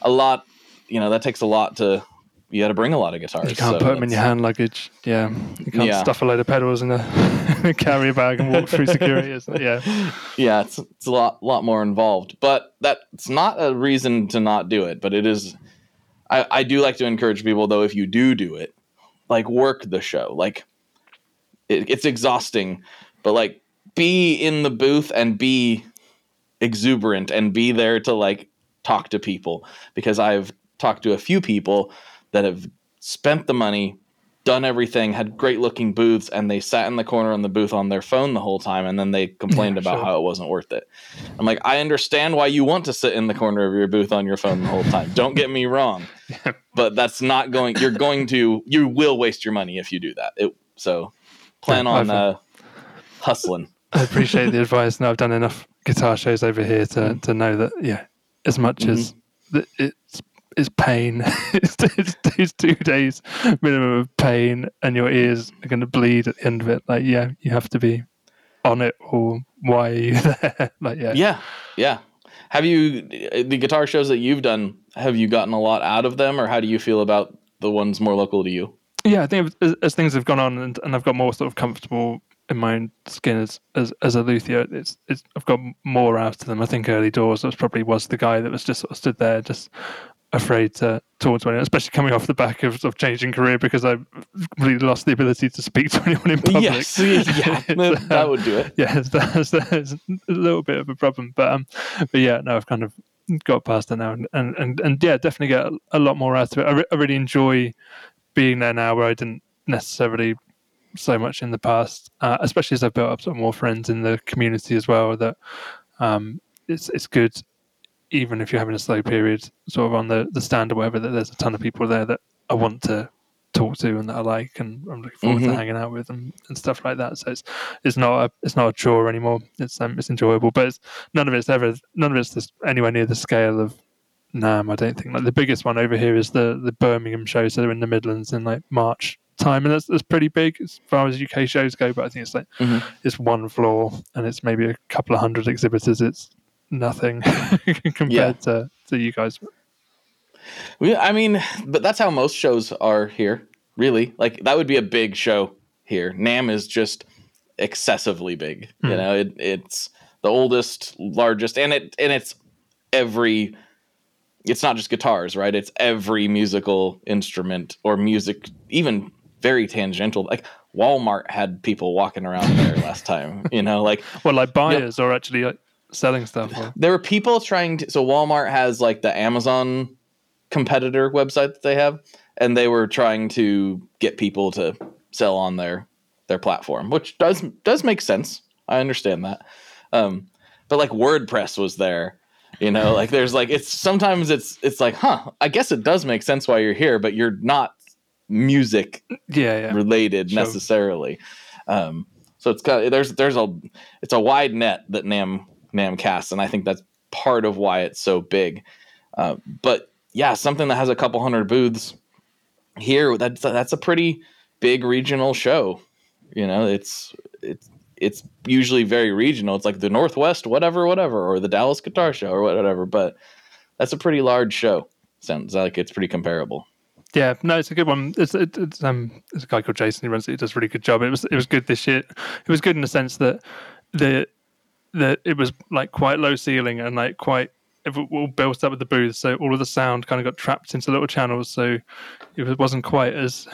a lot. You know, that takes a lot to. You got to bring a lot of guitars. You can't so put them in your hand luggage. Yeah, you can't Yeah. stuff a load of pedals in a, <laughs> carrier bag and walk through security. Yeah, <laughs> yeah, it's it's a lot lot more involved. But that's not a reason to not do it. But it is. I I do like to encourage people though. If you do do it, like work the show. Like it, it's exhausting, but like be in the booth and be exuberant and be there to like talk to people because I've talked to a few people that have spent the money, done everything, had great looking booths, and they sat in the corner on the booth on their phone the whole time, and then they complained Yeah, about sure. how it wasn't worth it. I'm like, I understand why you want to sit in the corner of your booth on your phone the whole time. Don't get me wrong, <laughs> but that's not going. You're going to. You will waste your money if you do that. It, so plan Yeah, on uh, hustling. I appreciate the advice. Now I've done enough guitar shows over here to, to know that yeah, as much as it's <laughs> it's pain, it's, it's, it's two days minimum of pain, and your ears are going to bleed at the end of it. Like yeah, you have to be on it, or why are you <laughs> there? like yeah, Yeah, yeah. Have you the guitar shows that you've done? Have you gotten a lot out of them, or how do you feel about the ones more local to you? yeah, I think as, as things have gone on and, and I've got more sort of comfortable in my own skin as as, as a luthier, it's, it's I've got more out of them. I think early doors was probably was the guy that was just sort of stood there, just afraid to talk to anyone, especially coming off the back of, of changing career because I completely lost the ability to speak to <laughs> anyone in public. Yes, yeah, <laughs> that, that would do it. <laughs> yeah, that's, that's a little bit of a problem, but um, but yeah, no, I've kind of got past it now, and and and, and yeah, definitely get a, a lot more out of it. I, re- I really enjoy being there now, where I didn't necessarily so much in the past, uh, especially as I've built up some more friends in the community as well. That um, it's it's good, even if you're having a slow period, sort of on the the stand or whatever. That there's a ton of people there that I want to talk to and that I like, and I'm looking forward Mhm. to hanging out with and, and stuff like that. So it's it's not a it's not a chore anymore. It's um, it's enjoyable, but it's, none of it's ever none of it's this, anywhere near the scale of NAMM. I don't think like the biggest one over here is the the Birmingham show, so they're in the Midlands in like March time, and that's that's pretty big as far as UK shows go. But I think it's like Mhm. it's one floor and it's maybe a couple of hundred exhibitors. It's nothing <laughs> compared Yeah. to to you guys. We, I mean, but that's how most shows are here. Really, like that would be a big show here. NAMM is just excessively big. You Hmm. know, it, it's the oldest, largest, and it and it's every. It's not just guitars, right? It's every musical instrument or music, even very tangential. Like Walmart had people walking around there last time. You know, like <laughs> Well, like buyers are actually like selling stuff. There <laughs> were people trying to so walmart has like the amazon competitor website that they have and they were trying to get people to sell on their their platform which does does make sense i understand that um but like wordpress was there you know like there's like it's sometimes it's it's like huh i guess it does make sense why you're here but you're not music yeah, yeah. related Sure. necessarily. Um, so it's got there's there's a it's a wide net that NAMM NAMM casts, and I think that's part of why it's so big. Uh, but yeah, something that has a couple hundred booths here that's that's a pretty big regional show. You know, it's it's it's usually very regional. It's like the Northwest, whatever, whatever, or the Dallas Guitar Show, or whatever. But that's a pretty large show. Sounds like it's pretty comparable. Yeah, no, it's a good one. It's it, it's um, it's a guy called Jason who runs it. He does a really good job. It was it was good this year. It was good in the sense that the the it was like quite low ceiling and like quite all built up with the booth, so all of the sound kind of got trapped into little channels. So it wasn't quite as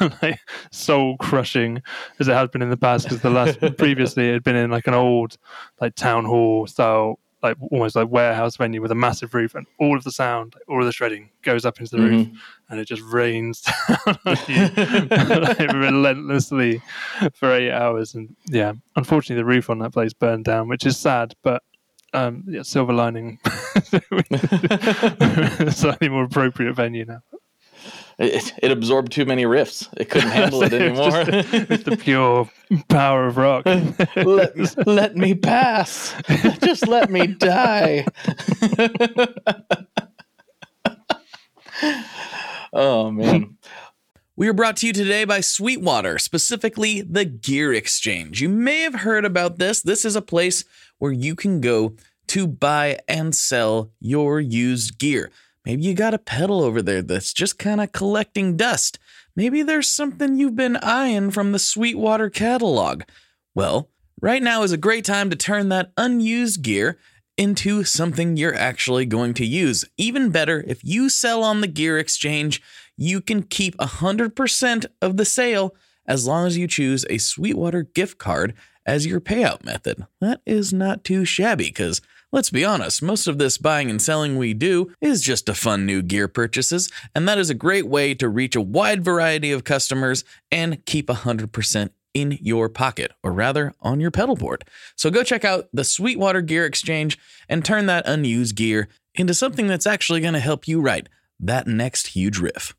<laughs> like soul crushing as it had been in the past. Because the last <laughs> previously it had been in like an old like town hall style. Like almost like warehouse venue with a massive roof, and all of the sound, all of the shredding goes up into the roof, and it just rains <laughs> down on you like, relentlessly for eight hours. And yeah, unfortunately, the roof on that place burned down, which is sad, but um, yeah, silver lining, <laughs> slightly more appropriate venue now. It, it absorbed too many riffs. It couldn't <laughs> handle it It's just anymore. the- <laughs> it's the pure power of rock. <laughs> let, let me pass. Just let me die. oh man. We are brought to you today by Sweetwater, specifically the Gear Exchange. You may have heard about this. This is a place where you can go to buy and sell your used gear. Maybe you got a pedal over there that's just kind of collecting dust. Maybe there's something you've been eyeing from the Sweetwater catalog. Well, right now is a great time to turn that unused gear into something you're actually going to use. Even better, if you sell on the Gear Exchange, you can keep 100% of the sale as long as you choose a Sweetwater gift card as your payout method. That is not too shabby because let's be honest, most of this buying and selling we do is just to fund new gear purchases, and that is a great way to reach a wide variety of customers and keep 100% in your pocket, or rather on your pedal board. So go check out the Sweetwater Gear Exchange and turn that unused gear into something that's actually going to help you write that next huge riff.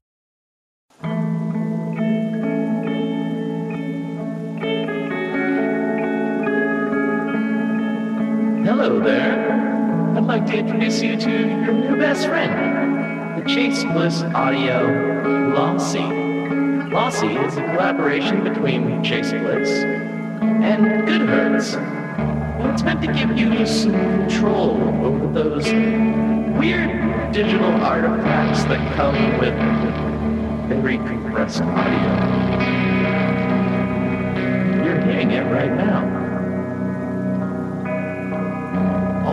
Hello there. I'd like to introduce you to your new best friend, the Chase Bliss Audio Lossy. Lossy is a collaboration between Chase Bliss and Goodhertz. And it's meant to give you some control over those weird digital artifacts that come with very compressed audio. You're hearing it right now.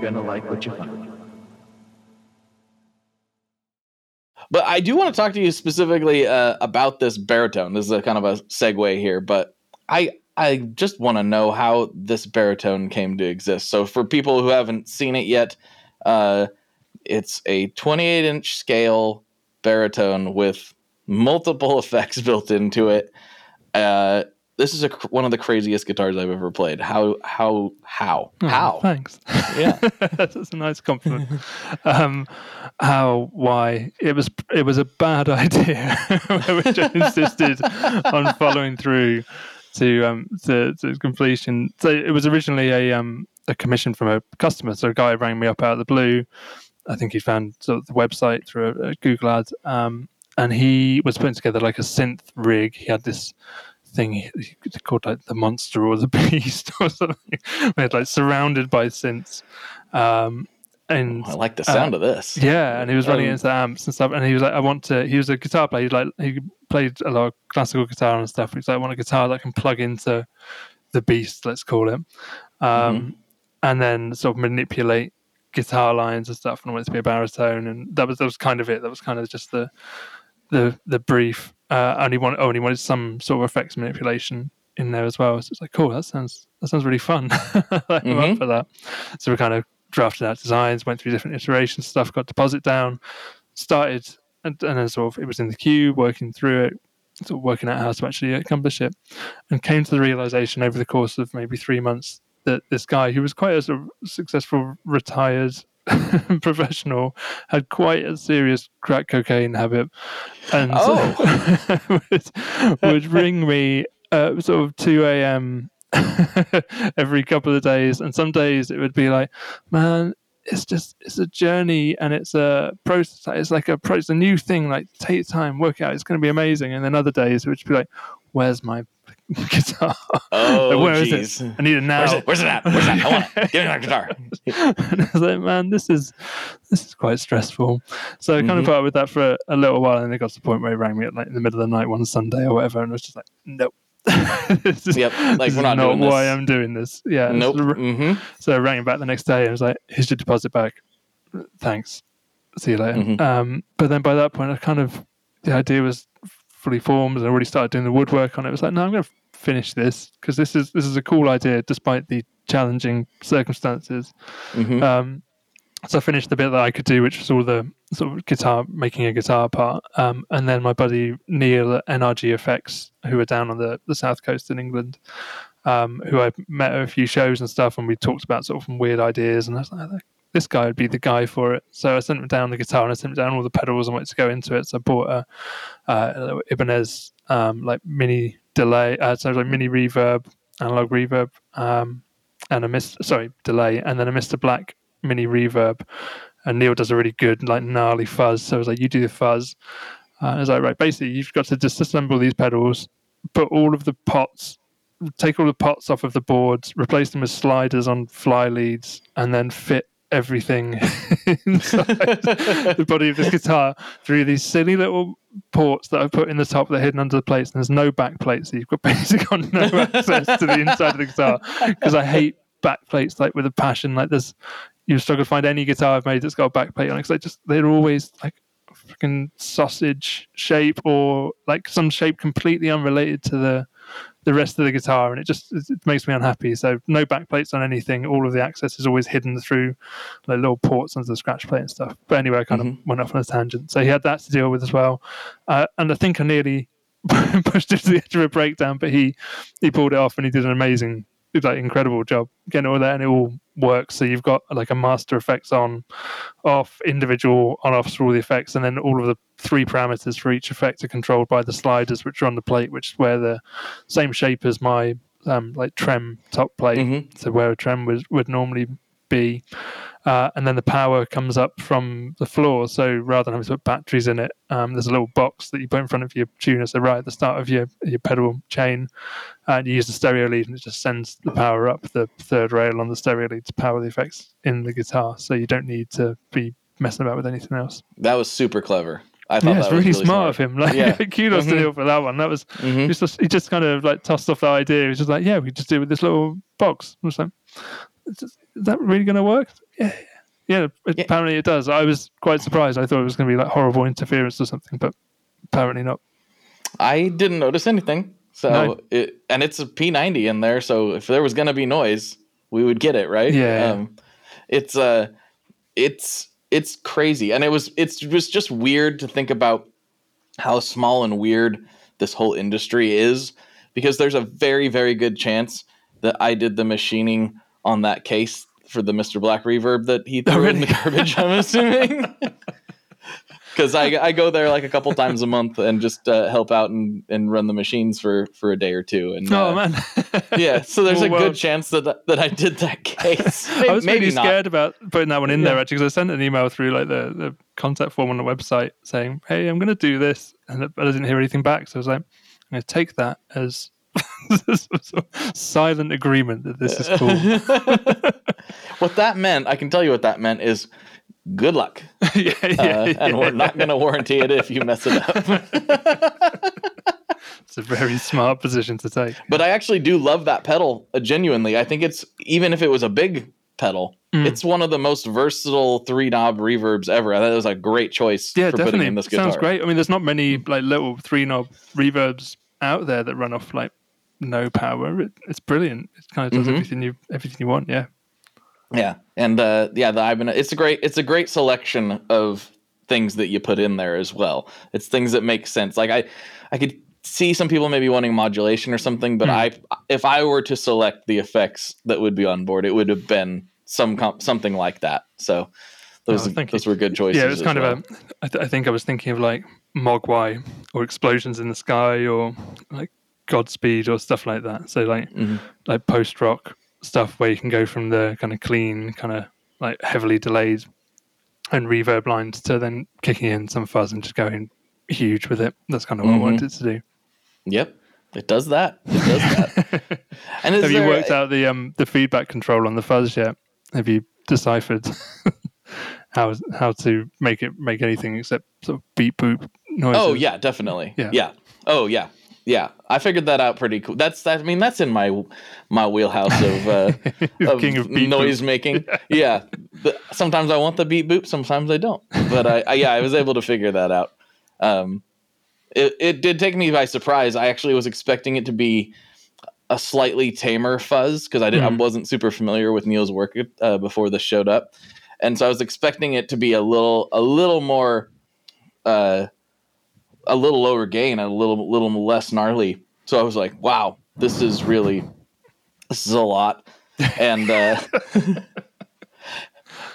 You're going to like what you find. But I do want to talk to you specifically uh, about this baritone. This is a kind of a segue here, but I I just want to know how this baritone came to exist. So for people who haven't seen it yet, uh, it's a 28 inch scale baritone with multiple <laughs> effects built into it. Uh, this is a, cr- one of the craziest guitars I've ever played. How how how Oh, how? Thanks. Yeah. <laughs> that's a nice compliment. um, how? Why? It was. It was a bad <laughs> idea, which <laughs> I insisted on following through to um to, to completion. So it was originally a um a commission from a customer. So a guy rang me up out of the blue. I think he found sort of the website through a, a Google ad. Um, and he was putting together like a synth rig. He had this thing called like the monster or the <laughs> beast or something. Where like surrounded by synths. Um, and I like the sound of this. yeah, and he was running Um, into the amps and stuff. And he was like, I want to. He was a guitar player. He like he played a lot of classical guitar and stuff. He's like, I want a guitar that can plug into the beast, let's call it, um, Mm-hmm. and then sort of manipulate guitar lines and stuff. And I wanted it to be a baritone, and that was that was kind of it. That was kind of just the the the brief. Uh, only wanted only wanted some sort of effects manipulation in there as well. So it's like, cool. That sounds that sounds really fun. <laughs> I'm up Mhm. for that. So we kind of drafted out designs, went through different iterations, stuff, got deposit down, started, and, and then sort of it was in the queue, working through it, sort of working out how to actually accomplish it, and came to the realization over the course of maybe three months that this guy, who was quite a sort of successful retired <laughs> professional, had quite a serious crack cocaine habit, and Oh. <laughs> would, would ring me at sort of two a.m. <laughs> every couple of days, and some days it would be like, man. It's just it's a journey and it's a process. It's like a it's a new thing. Like take time, work out. It's going to be amazing. And then other days it would just be like, "Where's my <laughs> guitar? Oh, Like, where is jeez. it? I need it now." Where's it? Where's it at? Where's that? at? I want it. Give me that guitar. <laughs> and I was like, man, this is this is quite stressful. So I kind of put up with that for a, a little while, and it got to the point where he rang me at like in the middle of the night one Sunday or whatever, and I was just like, nope. <laughs> this is, Yep, like, this we're is not doing why this. I'm doing this. Yeah. Nope. So, hmm so I rang him back the next day and I was like, here's your deposit back. Thanks. See you later. Mhm. Um, but then by that point, I kind of the idea was fully formed, and I already started doing the woodwork on it. It was like, no, I'm going to finish this because this is this is a cool idea despite the challenging circumstances. hmm Um, so I finished the bit that I could do, which was all the sort of guitar, making a guitar part. Um, and then my buddy Neil at NRG Effects, who are down on the, the south coast in England, um, who I met at a few shows and stuff, and we talked about sort of some weird ideas. And I was like, this guy would be the guy for it. So I sent him down the guitar and I sent him down all the pedals and what to go into it. So I bought a, Ibanez um, like mini delay, uh, so like mini reverb, analog reverb, um, and a Mr. Sorry, delay, and then a Mr. Black mini reverb. And Neil does a really good, like gnarly fuzz. So I was like, you do the fuzz. Uh, I was like, right, basically, you've got to disassemble these pedals, put all of the pots, take all the pots off of the boards, replace them with sliders on fly leads, and then fit everything <laughs> inside the body of this guitar through these silly little ports that I put in the top that are hidden under the plates. And there's no back plates, so you've got <laughs> basically got no access to the inside of the guitar because I hate back plates like with a passion. Like there's you struggle to find any guitar I've made that's got a back plate on it because they just they're always like freaking sausage shape or like some shape completely unrelated to the the rest of the guitar and it just it makes me unhappy. So no back plates on anything. All of the access is always hidden through like little ports under the scratch plate and stuff. But anyway i kind of went off on a tangent. So he had that to deal with as well. Uh, and i think i nearly <laughs> pushed him to the edge of a breakdown but he he pulled it off and he did an amazing like an incredible job. Getting all that and it all works. So you've got like a master effects on off individual on offs for all the effects and then all of the three parameters for each effect are controlled by the sliders which are on the plate which is where the same shape as my um like trem top plate. Mhm. so where a trem would, would normally be uh, and then the power comes up from the floor so rather than having to put batteries in it um, there's a little box that you put in front of your tuner so right at the start of your your pedal chain and you use the stereo lead and it just sends the power up the third rail on the stereo lead to power the effects in the guitar so you don't need to be messing about with anything else That was super clever. I thought yeah it's that was really, smart, of him like Yeah. <laughs> kudos to Mhm. Neil for that one that was Mhm. he just, he just kind of like tossed off the idea. He was just like, yeah, we just do it with this little box. I was like, is, that really going to work? Yeah, Yeah, apparently it does. I was quite surprised. I thought it was going to be like horrible interference or something, but apparently not. I didn't notice anything. So No. it and it's a P90 in there, so if there was gonna be noise, we would get it, right? Yeah. Um, it's uh it's it's crazy. And it was it's it was just weird to think about how small and weird this whole industry is because there's a very, very good chance that I did the machining on that case for the Mr. Black reverb that he threw in the garbage, I'm assuming. <laughs> Because I, I go there like a couple times a month and just uh, help out and, and run the machines for, for a day or two. And Oh uh, man. <laughs> yeah, so there's a good world. chance that that I did that case. <laughs> I was Maybe really scared about putting that one in there actually because I sent an email through like the, the contact form on the website saying, "Hey, I'm going to do this," and I didn't hear anything back. So I was like, "I'm going to take that as <laughs> silent agreement that this is cool." <laughs> What that meant, I can tell you what that meant is good luck. <laughs> yeah, yeah, Uh, yeah. and we're not going to warranty it if you mess it up. It's a very smart position to take. but I actually do love that pedal uh, genuinely. I think it's even if it was a big pedal, Mm. it's one of the most versatile three knob reverbs ever. I thought it was a great choice Yeah, for putting definitely. in this guitar. Sounds great. I mean, there's not many like little three knob reverbs out there that run off like no power. It, it's brilliant. It kind of does Mhm. everything you everything you want. Yeah. Yeah, and uh, yeah, the Ibanez. It's a great. It's a great selection of things that you put in there as well. It's things that make sense. Like I, I could see some people maybe wanting modulation or something, but Hmm. I, if I were to select the effects that would be on board, it would have been some comp- something like that. So those Oh, those you. were good choices. Yeah, it was kind well. of a. I, th- I think I was thinking of like Mogwai or explosions in the sky or like Godspeed or stuff like that. So like Mhm. like post rock stuff where you can go from the kind of clean, kind of like heavily delayed and reverb lines to then kicking in some fuzz and just going huge with it. That's kind of what Mhm. I wanted to do. Yep, it does that. It does that. <laughs> and Have you worked out the um the feedback control on the fuzz yet? Have you deciphered <laughs> how how to make it make anything except sort of beep boop noises? Oh yeah, definitely. Yeah. Yeah. Oh yeah. Yeah. I figured that out pretty cool. That's that. I mean, that's in my my wheelhouse of uh, <laughs> of, King of noise boop. making. <laughs> Yeah. Sometimes I want the beat boop. Sometimes I don't. But I, I yeah, I was able to figure that out. Um, it it did take me by surprise. I actually was expecting it to be a slightly tamer fuzz because I did I Mhm. wasn't super familiar with Neil's work uh, before this showed up, and so I was expecting it to be a little a little more. Uh, a little lower gain, a little little less gnarly. So I was like, wow, this is really this is a lot. And uh <laughs>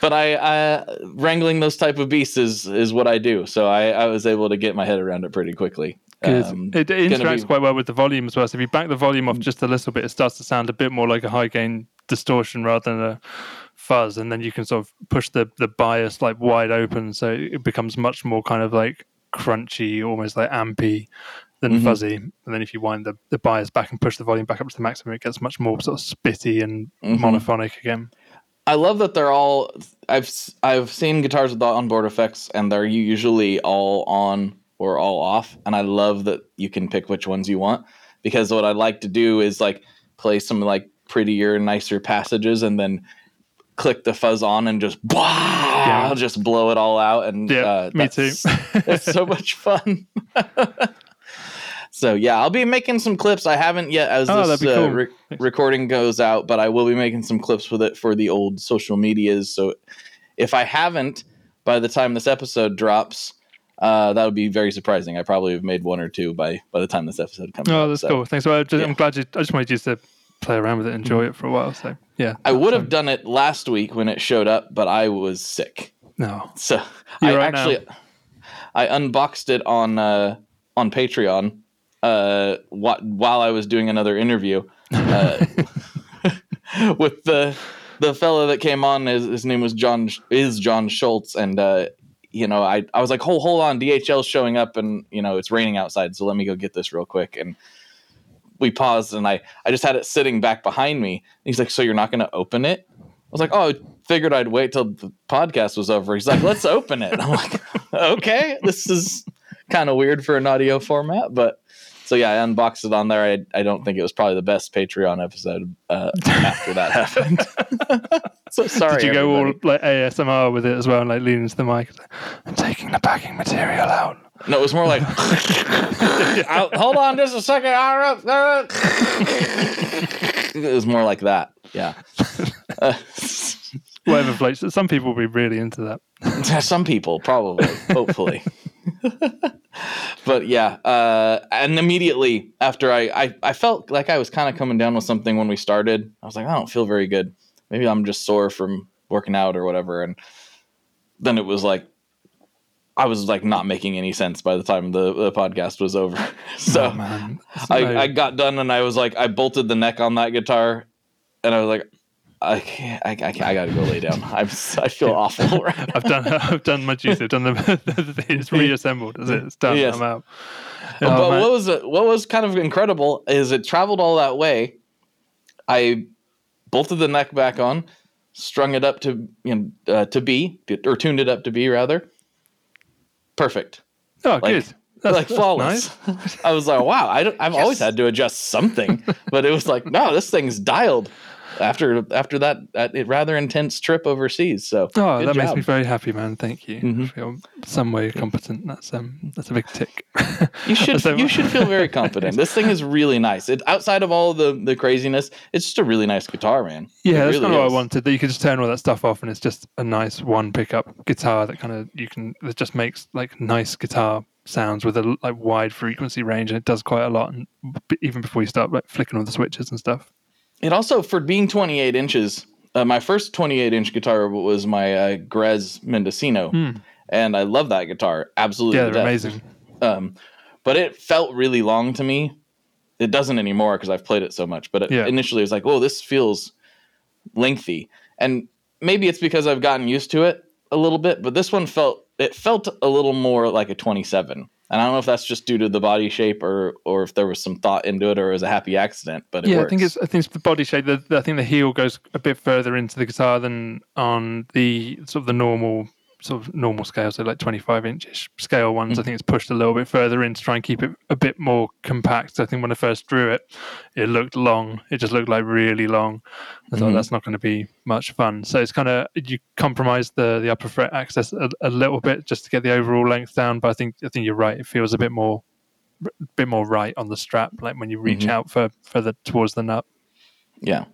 but I, I wrangling those type of beasts is is what I do. So I, I was able to get my head around it pretty quickly. Um, it, it interacts be- quite well with the volume as well. So if you back the volume off just a little bit, it starts to sound a bit more like a high gain distortion rather than a fuzz, and then you can sort of push the the bias like wide open, so it becomes much more kind of like crunchy, almost like ampy than Mhm. fuzzy. And then if you wind the, the bias back and push the volume back up to the maximum, it gets much more sort of spitty and Mhm. monophonic again. I love that they're all. I've I've seen guitars with the onboard effects, and they're usually all on or all off. And I love that you can pick which ones you want because what I'd like to do is like play some like prettier, nicer passages, and then click the fuzz on and just Yeah. I'll just blow it all out. And Yeah, uh, me too. <laughs> <laughs> it's so much fun. <laughs> so yeah, I'll be making some clips. I haven't yet as Oh, this uh, cool. re- recording goes out, but I will be making some clips with it for the old social medias. So if I haven't by the time this episode drops, uh, that would be very surprising. I probably have made one or two by by the time this episode comes. Oh, out, that's so. cool. Thanks. Well, just, yeah. I'm glad you. I just wanted you to play around with it, enjoy it for a while. So yeah, I would have done it last week when it showed up, but I was sick. No, So You're I right now. actually I unboxed it on uh, on Patreon uh, wh- while I was doing another interview uh, <laughs> with the the fellow that came on. His, his name was John is John Schultz, and uh, you know I I was like, hold hold on, DHL's showing up, and you know it's raining outside, so let me go get this real quick and. We paused and I, I just had it sitting back behind me. He's like, So you're not going to open it? I was like, oh, I figured I'd wait till the podcast was over. He's like, let's open it. <laughs> I'm like, okay, this is kind of weird for an audio format, but so yeah, I unboxed it on there. I, I don't think it was probably the best Patreon episode uh, after that <laughs> happened. so <laughs> sorry. Did you go all like ASMR with it as well, and like lean into the mic? I'm taking the packing material out. No, it was more like. <laughs> Hold on, just a second. it was more like that. Yeah. Uh, Whatever floats. Some people will be really into that. some people, probably, hopefully. <laughs> but yeah, uh, and immediately after I, I, I felt like I was kind of coming down with something when we started. I was like, I don't feel very good. Maybe I'm just sore from working out or whatever. And then it was like, I was like not making any sense by the time the, the podcast was over. <laughs> so Oh. I, I got done and I was like, I bolted the neck on that guitar, and I was like, I can't, I, I, can't, I gotta go lay down. <laughs> I'm, I feel <laughs> awful. <laughs> I've done. I've done my duty. I've done the. it's reassembled. Is it? It's done. Yes. I'm out. but Oh, man. what was what was kind of incredible is it traveled all that way. I bolted the neck back on, strung it up to you know uh, to B or tuned it up to B rather. Perfect, oh, like- good. That's, like that's flawless. nice. I was like, wow, I don't, I've always had to adjust something, but it was like, no, this thing's dialed. After after that, that rather intense trip overseas, so Oh, that makes me very happy, man. Thank you. Mhm. I feel some way competent. That's um, that's a big tick. <laughs> You should <laughs> So- you should feel very confident. This thing is really nice. It outside of all the the craziness, it's just a really nice guitar, man. Yeah, It that's really kind of what. I wanted. That you could just turn all that stuff off, and it's just a nice one pickup guitar that kind of you can that just makes like nice guitar sounds with a like wide frequency range, and it does quite a lot. And b- even before you start like flicking all the switches and stuff. It also for being 28 inches. Uh, my first 28 inch guitar was my uh, Grez Mendocino, and I love that guitar absolutely. Yeah, they're amazing. Um, but it felt really long to me. It doesn't anymore because I've played it so much. But it, Yeah. initially, it was like, "Oh, this feels lengthy," and maybe it's because I've gotten used to it a little bit. But this one felt it felt a little more like a 27. And I don't know if that's just due to the body shape or or if there was some thought into it or it was a happy accident. But it yeah, works. I think it's I think it's the body shape. The, the- I think the heel goes a bit further into the guitar than on the sort of the normal sort of normal scale, so like 25 inch scale ones. I think it's pushed a little bit further in to try and keep it a bit more compact. I think when I first drew it, it looked long. It just looked like really long. I thought Mhm. that's not going to be much fun. So it's kind of you compromise the the upper fret access a, a little bit just to get the overall length down. But I think I think you're right. It feels a bit more bit more right on the strap, like when you reach Mhm. out for further towards the nut. Yeah.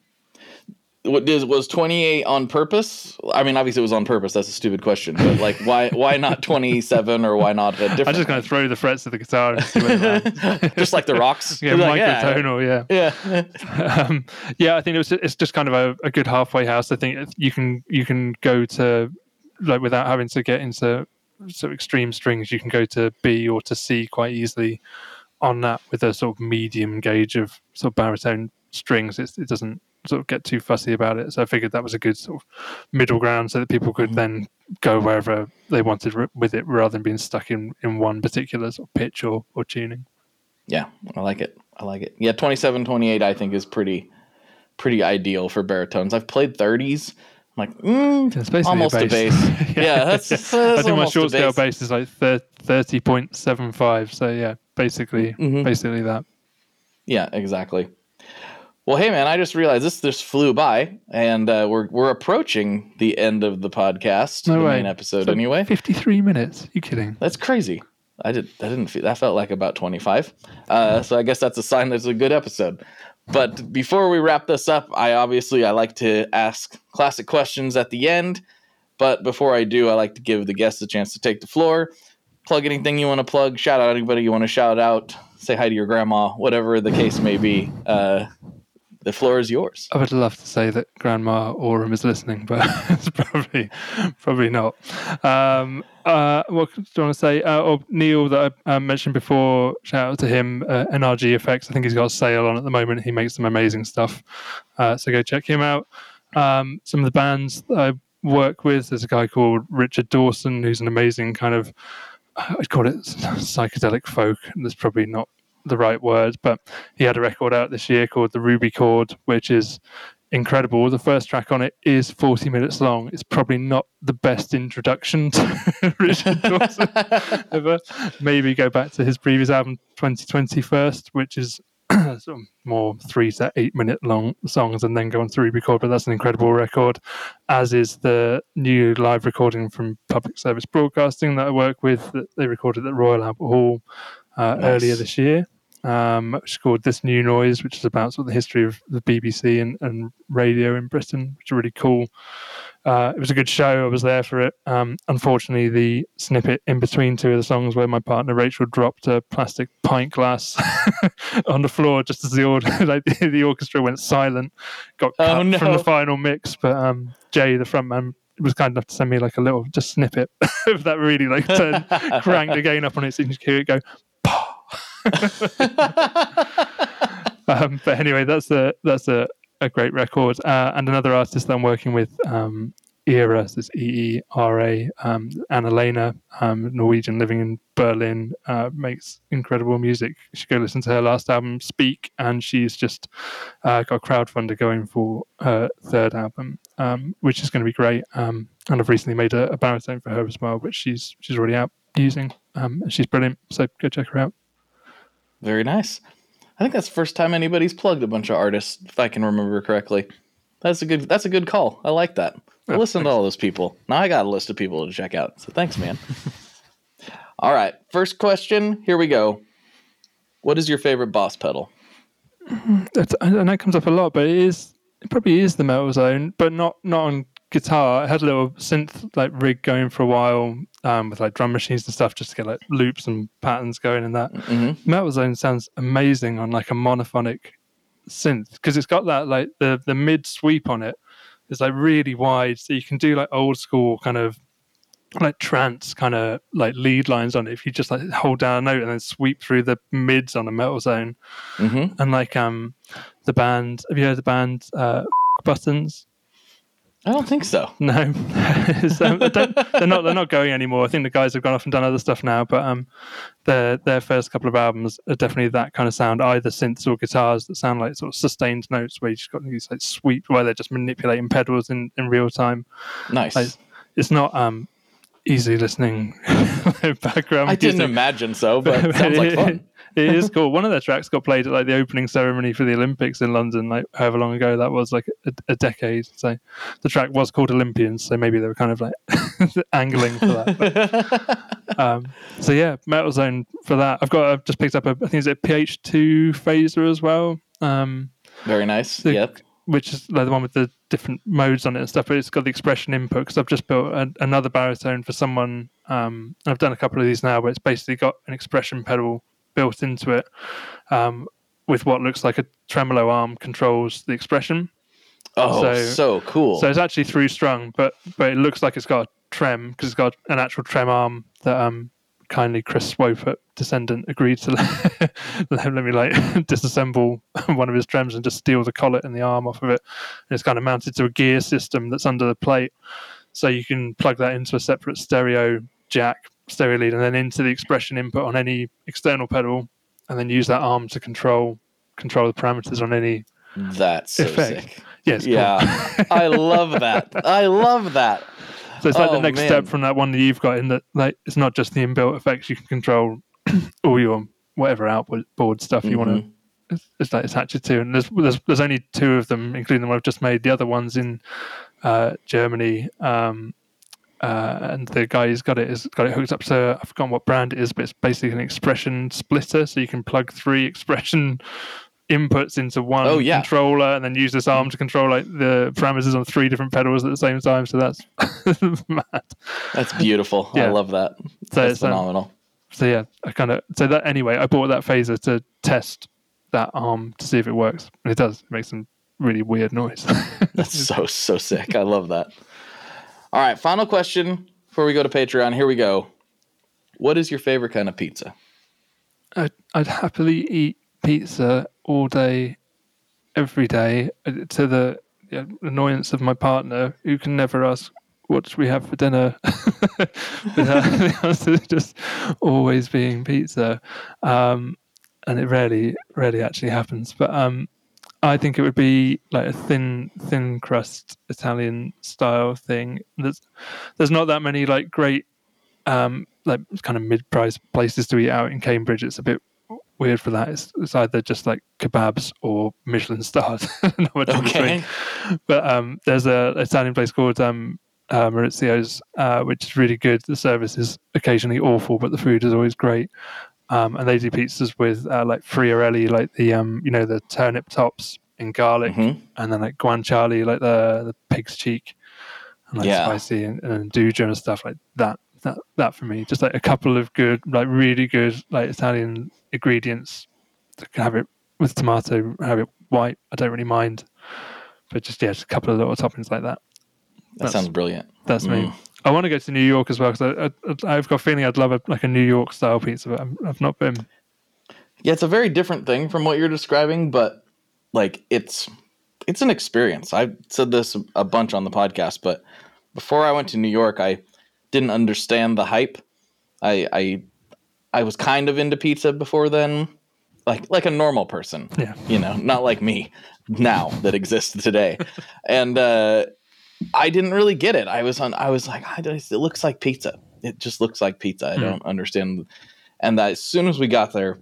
What did, was 28 on purpose? I mean, obviously it was on purpose. That's a stupid question, but like, why why not <laughs> 27 or why not a different? I'm just going to throw the frets of the guitar and see where it lands. <laughs> just like the rocks. <laughs> yeah, Like, microtonal, yeah. yeah. um, yeah, I think it was. It's just kind of a, a good halfway house. I think you can you can go to like without having to get into sort of extreme strings. You can go to B or to C quite easily on that with a sort of medium gauge of sort of baritone strings. It's, it doesn't sort of get too fussy about it. So I figured that was a good sort of middle ground so that people could then go wherever they wanted with it rather than being stuck in, in one particular sort of pitch or, or tuning. Yeah, I like it. I like it. Yeah, 27, 28 I think is pretty pretty ideal for baritones. I've played 30s. I'm like, mm, It's basically almost a bass. <laughs> Yeah, that's, <laughs> that's I think my almost a short scale bass. bass is like thirty point seven five. So yeah, basically, Mhm. basically that. Yeah, exactly. Well, hey man, I just realized this just flew by, and uh, we're we're approaching the end of the podcast, No the way. main episode. So anyway, fifty three minutes. You kidding? that's crazy. I did. I didn't feel that felt like about twenty five. Uh, so I guess that's a sign that it's a good episode. But before we wrap this up, I obviously I like to ask classic questions at the end. But before I do, I like to give the guests a chance to take the floor, plug anything you want to plug, shout out anybody you want to shout out, say hi to your grandma, whatever the case may be. Uh, the floor is yours. I would love to say that Grandma Oram is listening, but <laughs> it's probably probably not. Um, uh, what do you want to say? Uh, or Neil that I uh, mentioned before. Shout out to him. Uh, NRG Effects. I think he's got a sale on at the moment. He makes some amazing stuff. Uh, so go check him out. Um, some of the bands I work with. There's a guy called Richard Dawson who's an amazing kind of. I'd call it psychedelic folk. And that's probably not the right word, but he had a record out this year called the Ruby Cord, which is incredible. The first track on it is 40 minutes long. It's probably not the best introduction to <laughs> Richard <laughs> Dawson ever. Maybe go back to his previous album, 2020 first, which is <clears throat> sort of more three to eight minute long songs and then go on to re-record. But that's an incredible record, as is the new live recording from Public Service Broadcasting that I work with. That they recorded at Royal Albert Hall uh, Nice. earlier this year. Um, which is called This New Noise, which is about sort of the history of the BBC and, and radio in Britain, which is really cool. Uh, it was a good show. I was there for it. Um, unfortunately, the snippet in between two of the songs where my partner Rachel dropped a plastic pint glass <laughs> on the floor just as the, or- <laughs> like, the, the orchestra went silent, got Oh, cut no. from the final mix. But um, Jay, the frontman, was kind enough to send me like a little just snippet <laughs> of that really like turned, cranked again up on its and you could hear it go. <laughs> um, but anyway, that's a that's a, a great record. Uh, and another artist I'm working with, um, Eera, so it's E E R A, um, Anna Lena, um, Norwegian living in Berlin, uh, makes incredible music. You should go listen to her last album, Speak, and she's just uh, got a crowdfunder going for her third album, um, which is going to be great. Um, and I've recently made a, a baritone for her as well, which she's she's already out using. Um, and she's brilliant, so go check her out. Very nice. I think that's the first time anybody's plugged a bunch of artists, if I can remember correctly. That's a good. That's a good call. I like that. I Yeah, listen to all those people. Now I got a list of people to check out. So thanks, man. <laughs> all right, first question. Here we go. What is your favorite boss pedal? That's, and that comes up a lot, but it is it probably is the metal zone, but not not on guitar. It had a little synth like rig going for a while um, with like drum machines and stuff, just to get like loops and patterns going and that. Mhm. Metal zone sounds amazing on like a monophonic synth because it's got that like the the mid sweep on it is like really wide, so you can do like old school kind of like trance kind of like lead lines on it if you just like hold down a note and then sweep through the mids on a metal zone Mm-hmm. and like um the band have you heard the band uh buttons I don't think so. no <laughs> <laughs> don't, they're not they're not going anymore i think the guys have gone off and done other stuff now but um their their first couple of albums are definitely that kind of sound either synths or guitars that sound like sort of sustained notes where you just got these like sweep where they're just manipulating pedals in in real time Nice. Like, it's not um easy listening <laughs> background I didn't music. imagine so, but it sounds like fun. It is cool. One of their tracks got played at like the opening ceremony for the Olympics in London, like however long ago that was, like a, a decade. So the track was called Olympians, so maybe they were kind of like <laughs> angling for that. But, <laughs> um, so yeah, Metal Zone for that. I've got I've just picked up a I think it's a PH2 phaser as well. Um, Very nice. the- yep. which is like the one with the different modes on it and stuff, but it's got the expression input because I've just built a, another baritone for someone. Um, I've done a couple of these now, but it's basically got an expression pedal built into it um, with what looks like a tremolo arm controls the expression. Oh, so, so- cool. So it's actually through strung, but but it looks like it's got a trem because it's got an actual trem arm that um kindly Chris Swope at Descendant agreed to <laughs> let, let me like <laughs> disassemble <laughs> one of his trems and just steal the collet and the arm off of it. And it's kind of mounted to a gear system that's under the plate, so you can plug that into a separate stereo jack, stereo lead, and then into the expression input on any external pedal, and then use that arm to control control the parameters on any. That's so Effect. sick. Yes, Yeah. I love that. I love that. So it's like Oh, the next man. step from that one that you've got in that like it's not just the inbuilt effects you can control <clears throat> all your whatever outboard board stuff you want Mhm. to it's, it's like attach it to and there's, there's there's only two of them including the one I've just made the other one's in uh, Germany um, uh, and the guy who's got it has got it hooked up to I've forgotten what brand it is but it's basically an expression splitter so you can plug three <laughs> expression inputs into one Oh, yeah. controller and then use this arm to control like the parameters on three different pedals at the same time so that's <laughs> mad That's beautiful. I love that. so That's it's, um, phenomenal. so yeah i kind of so that anyway i bought that phaser to test that arm to see if it works and it does it makes some really weird noise <laughs> That's so so sick. I love that. All right, final question before we go to Patreon. Here we go. What is your favorite kind of pizza? I'd, I'd happily eat pizza all day every day uh, to the annoyance of my partner who can never ask what should we have for dinner <laughs> <laughs> the answer just always being pizza um, and it rarely rarely actually happens but um, I think it would be like a thin, thin crust Italian style thing. There's, there's not that many like great, um, like kind of mid-price places to eat out in Cambridge. It's a bit weird for that. It's, it's either just like kebabs or Michelin stars. <laughs> Not much in between. Okay. But um, there's a Italian place called um, uh, Maurizio's, uh, which is really good. The service is occasionally awful, but the food is always great. Um, and they do pizzas with uh, like friarielli, like the um, you know the turnip tops and garlic, Mhm. and then like guanciale, like the the pig's cheek, and like Yeah. spicy and, 'nduja and stuff like that. That that for me, just like a couple of good, like really good, like Italian ingredients. To have it with tomato, have it white. I don't really mind, but just yeah, just a couple of little toppings like that. That That's- sounds brilliant. That's me. I want to go to New York as well because I, I, I've got a feeling I'd love a, like a New York style pizza, but I'm, I've not been. Yeah, it's a very different thing from what you're describing, but like it's it's an experience. I've said this a bunch on the podcast, but before I went to New York, I didn't understand the hype. I I I was kind of into pizza before then, like like a normal person. Yeah. You know, not like me now that exists today. <laughs> and uh I didn't really get it. I was on I was like, I it looks like pizza. It just looks like pizza. I Hmm. don't understand. And that as soon as we got there,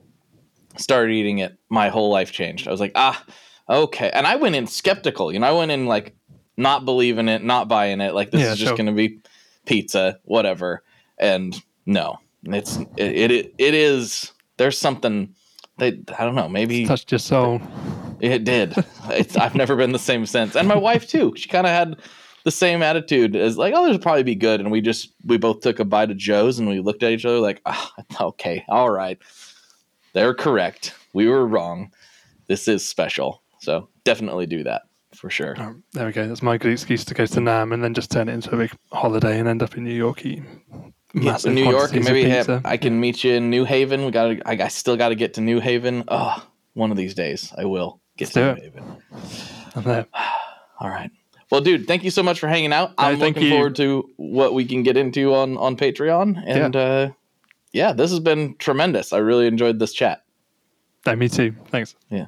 started eating it, my whole life changed. I was like, ah, okay. And I went in skeptical. You know, I went in like not believing it, not buying it. Like this Yeah, is just going to be pizza, whatever. And no, it's it, it it is. There's something that I don't know. Maybe Touched your soul. it did. It's, I've never been the same since. And my wife too. She kind of had the same attitude as like, oh, this will probably be good. And we just we both took a bite of Joe's and we looked at each other like, ah, <laughs> okay, all right, they're correct. We were wrong. This is special. So definitely do that for sure. Um, there we go. That's my good excuse to go to NAMM and then just turn it into a big holiday and end up in New York massive New York, maybe have- I can meet you in New Haven. We got. I, I still got to get to New Haven. Oh, one of these days I will get Let's to New it. Haven. I'm there. <sighs> All right. Well, dude, thank you so much for hanging out. I'm looking you. forward to what we can get into on on Patreon. And uh yeah, this has been tremendous. I really enjoyed this chat. No, me too. Thanks. Yeah.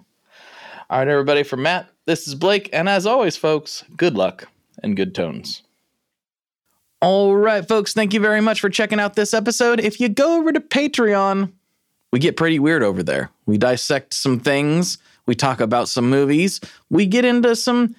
All right, everybody, from Matt, this is Blake, and as always, folks, good luck and good tones. All right, folks, thank you very much for checking out this episode. If you go over to Patreon, we get pretty weird over there. We dissect some things, we talk about some movies, we get into some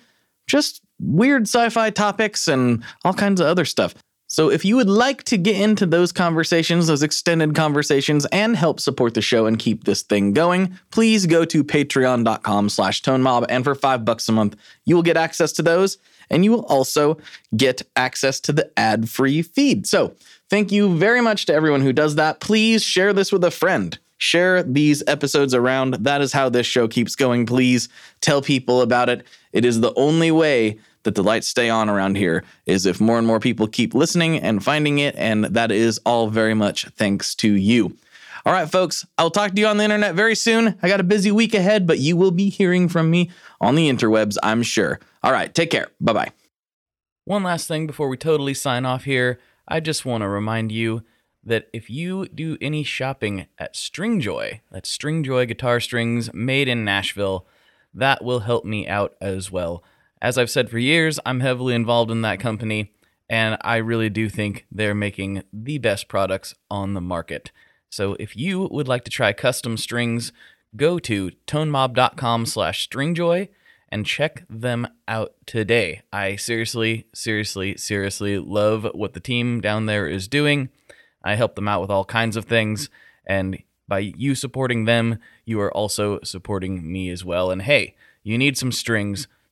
just weird sci fi topics and all kinds of other stuff. So if you would like to get into those conversations, those extended conversations, and help support the show and keep this thing going, please go to patreon.com slash tonemob. And for five bucks a month, you will get access to those. And you will also get access to the ad-free feed. So thank you very much to everyone who does that. Please share this with a friend. Share these episodes around. That is how this show keeps going. Please tell people about it. It is the only way that the lights stay on around here is if more and more people keep listening and finding it and that is all very much thanks to you. All right folks, I'll talk to you on the internet very soon. I got a busy week ahead, but you will be hearing from me on the interwebs, I'm sure. All right, take care. Bye-bye. One last thing before we totally sign off here. I just want to remind you that if you do any shopping at Stringjoy, that's Stringjoy guitar strings made in Nashville, that will help me out as well. As I've said for years, I'm heavily involved in that company, and I really do think they're making the best products on the market. So if you would like to try custom strings, go to tonemob.com slash stringjoy and check them out today. I seriously, seriously, seriously love what the team down there is doing. I help them out with all kinds of things, and by you supporting them, you are also supporting me as well. And hey, you need some strings,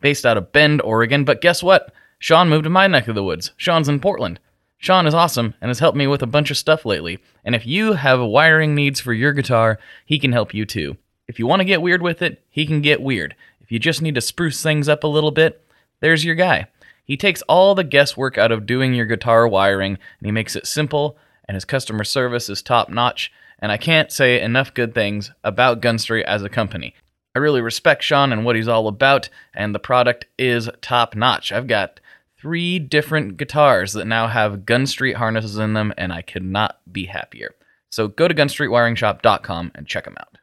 based out of Bend, Oregon, but guess what? Sean moved to my neck of the woods. Sean's in Portland. Sean is awesome and has helped me with a bunch of stuff lately. And if you have wiring needs for your guitar, he can help you too. If you want to get weird with it, he can get weird. If you just need to spruce things up a little bit, there's your guy. He takes all the guesswork out of doing your guitar wiring and he makes it simple, and his customer service is top notch. And I can't say enough good things about Gunstreet as a company. I really respect Sean and what he's all about, and the product is top notch. I've got three different guitars that now have Gunstreet harnesses in them, and I could not be happier. So go to gunstreetwiringshop.com and check them out.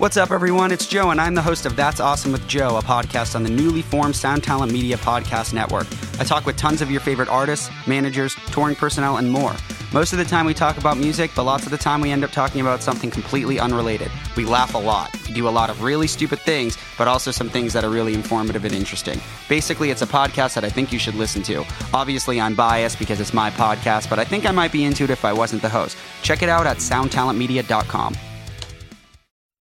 What's up, everyone? It's Joe, and I'm the host of That's Awesome with Joe, a podcast on the newly formed Sound Talent Media Podcast Network. I talk with tons of your favorite artists, managers, touring personnel, and more. Most of the time, we talk about music, but lots of the time, we end up talking about something completely unrelated. We laugh a lot. We do a lot of really stupid things, but also some things that are really informative and interesting. Basically, it's a podcast that I think you should listen to. Obviously, I'm biased because it's my podcast, but I think I might be into it if I wasn't the host. Check it out at soundtalentmedia.com.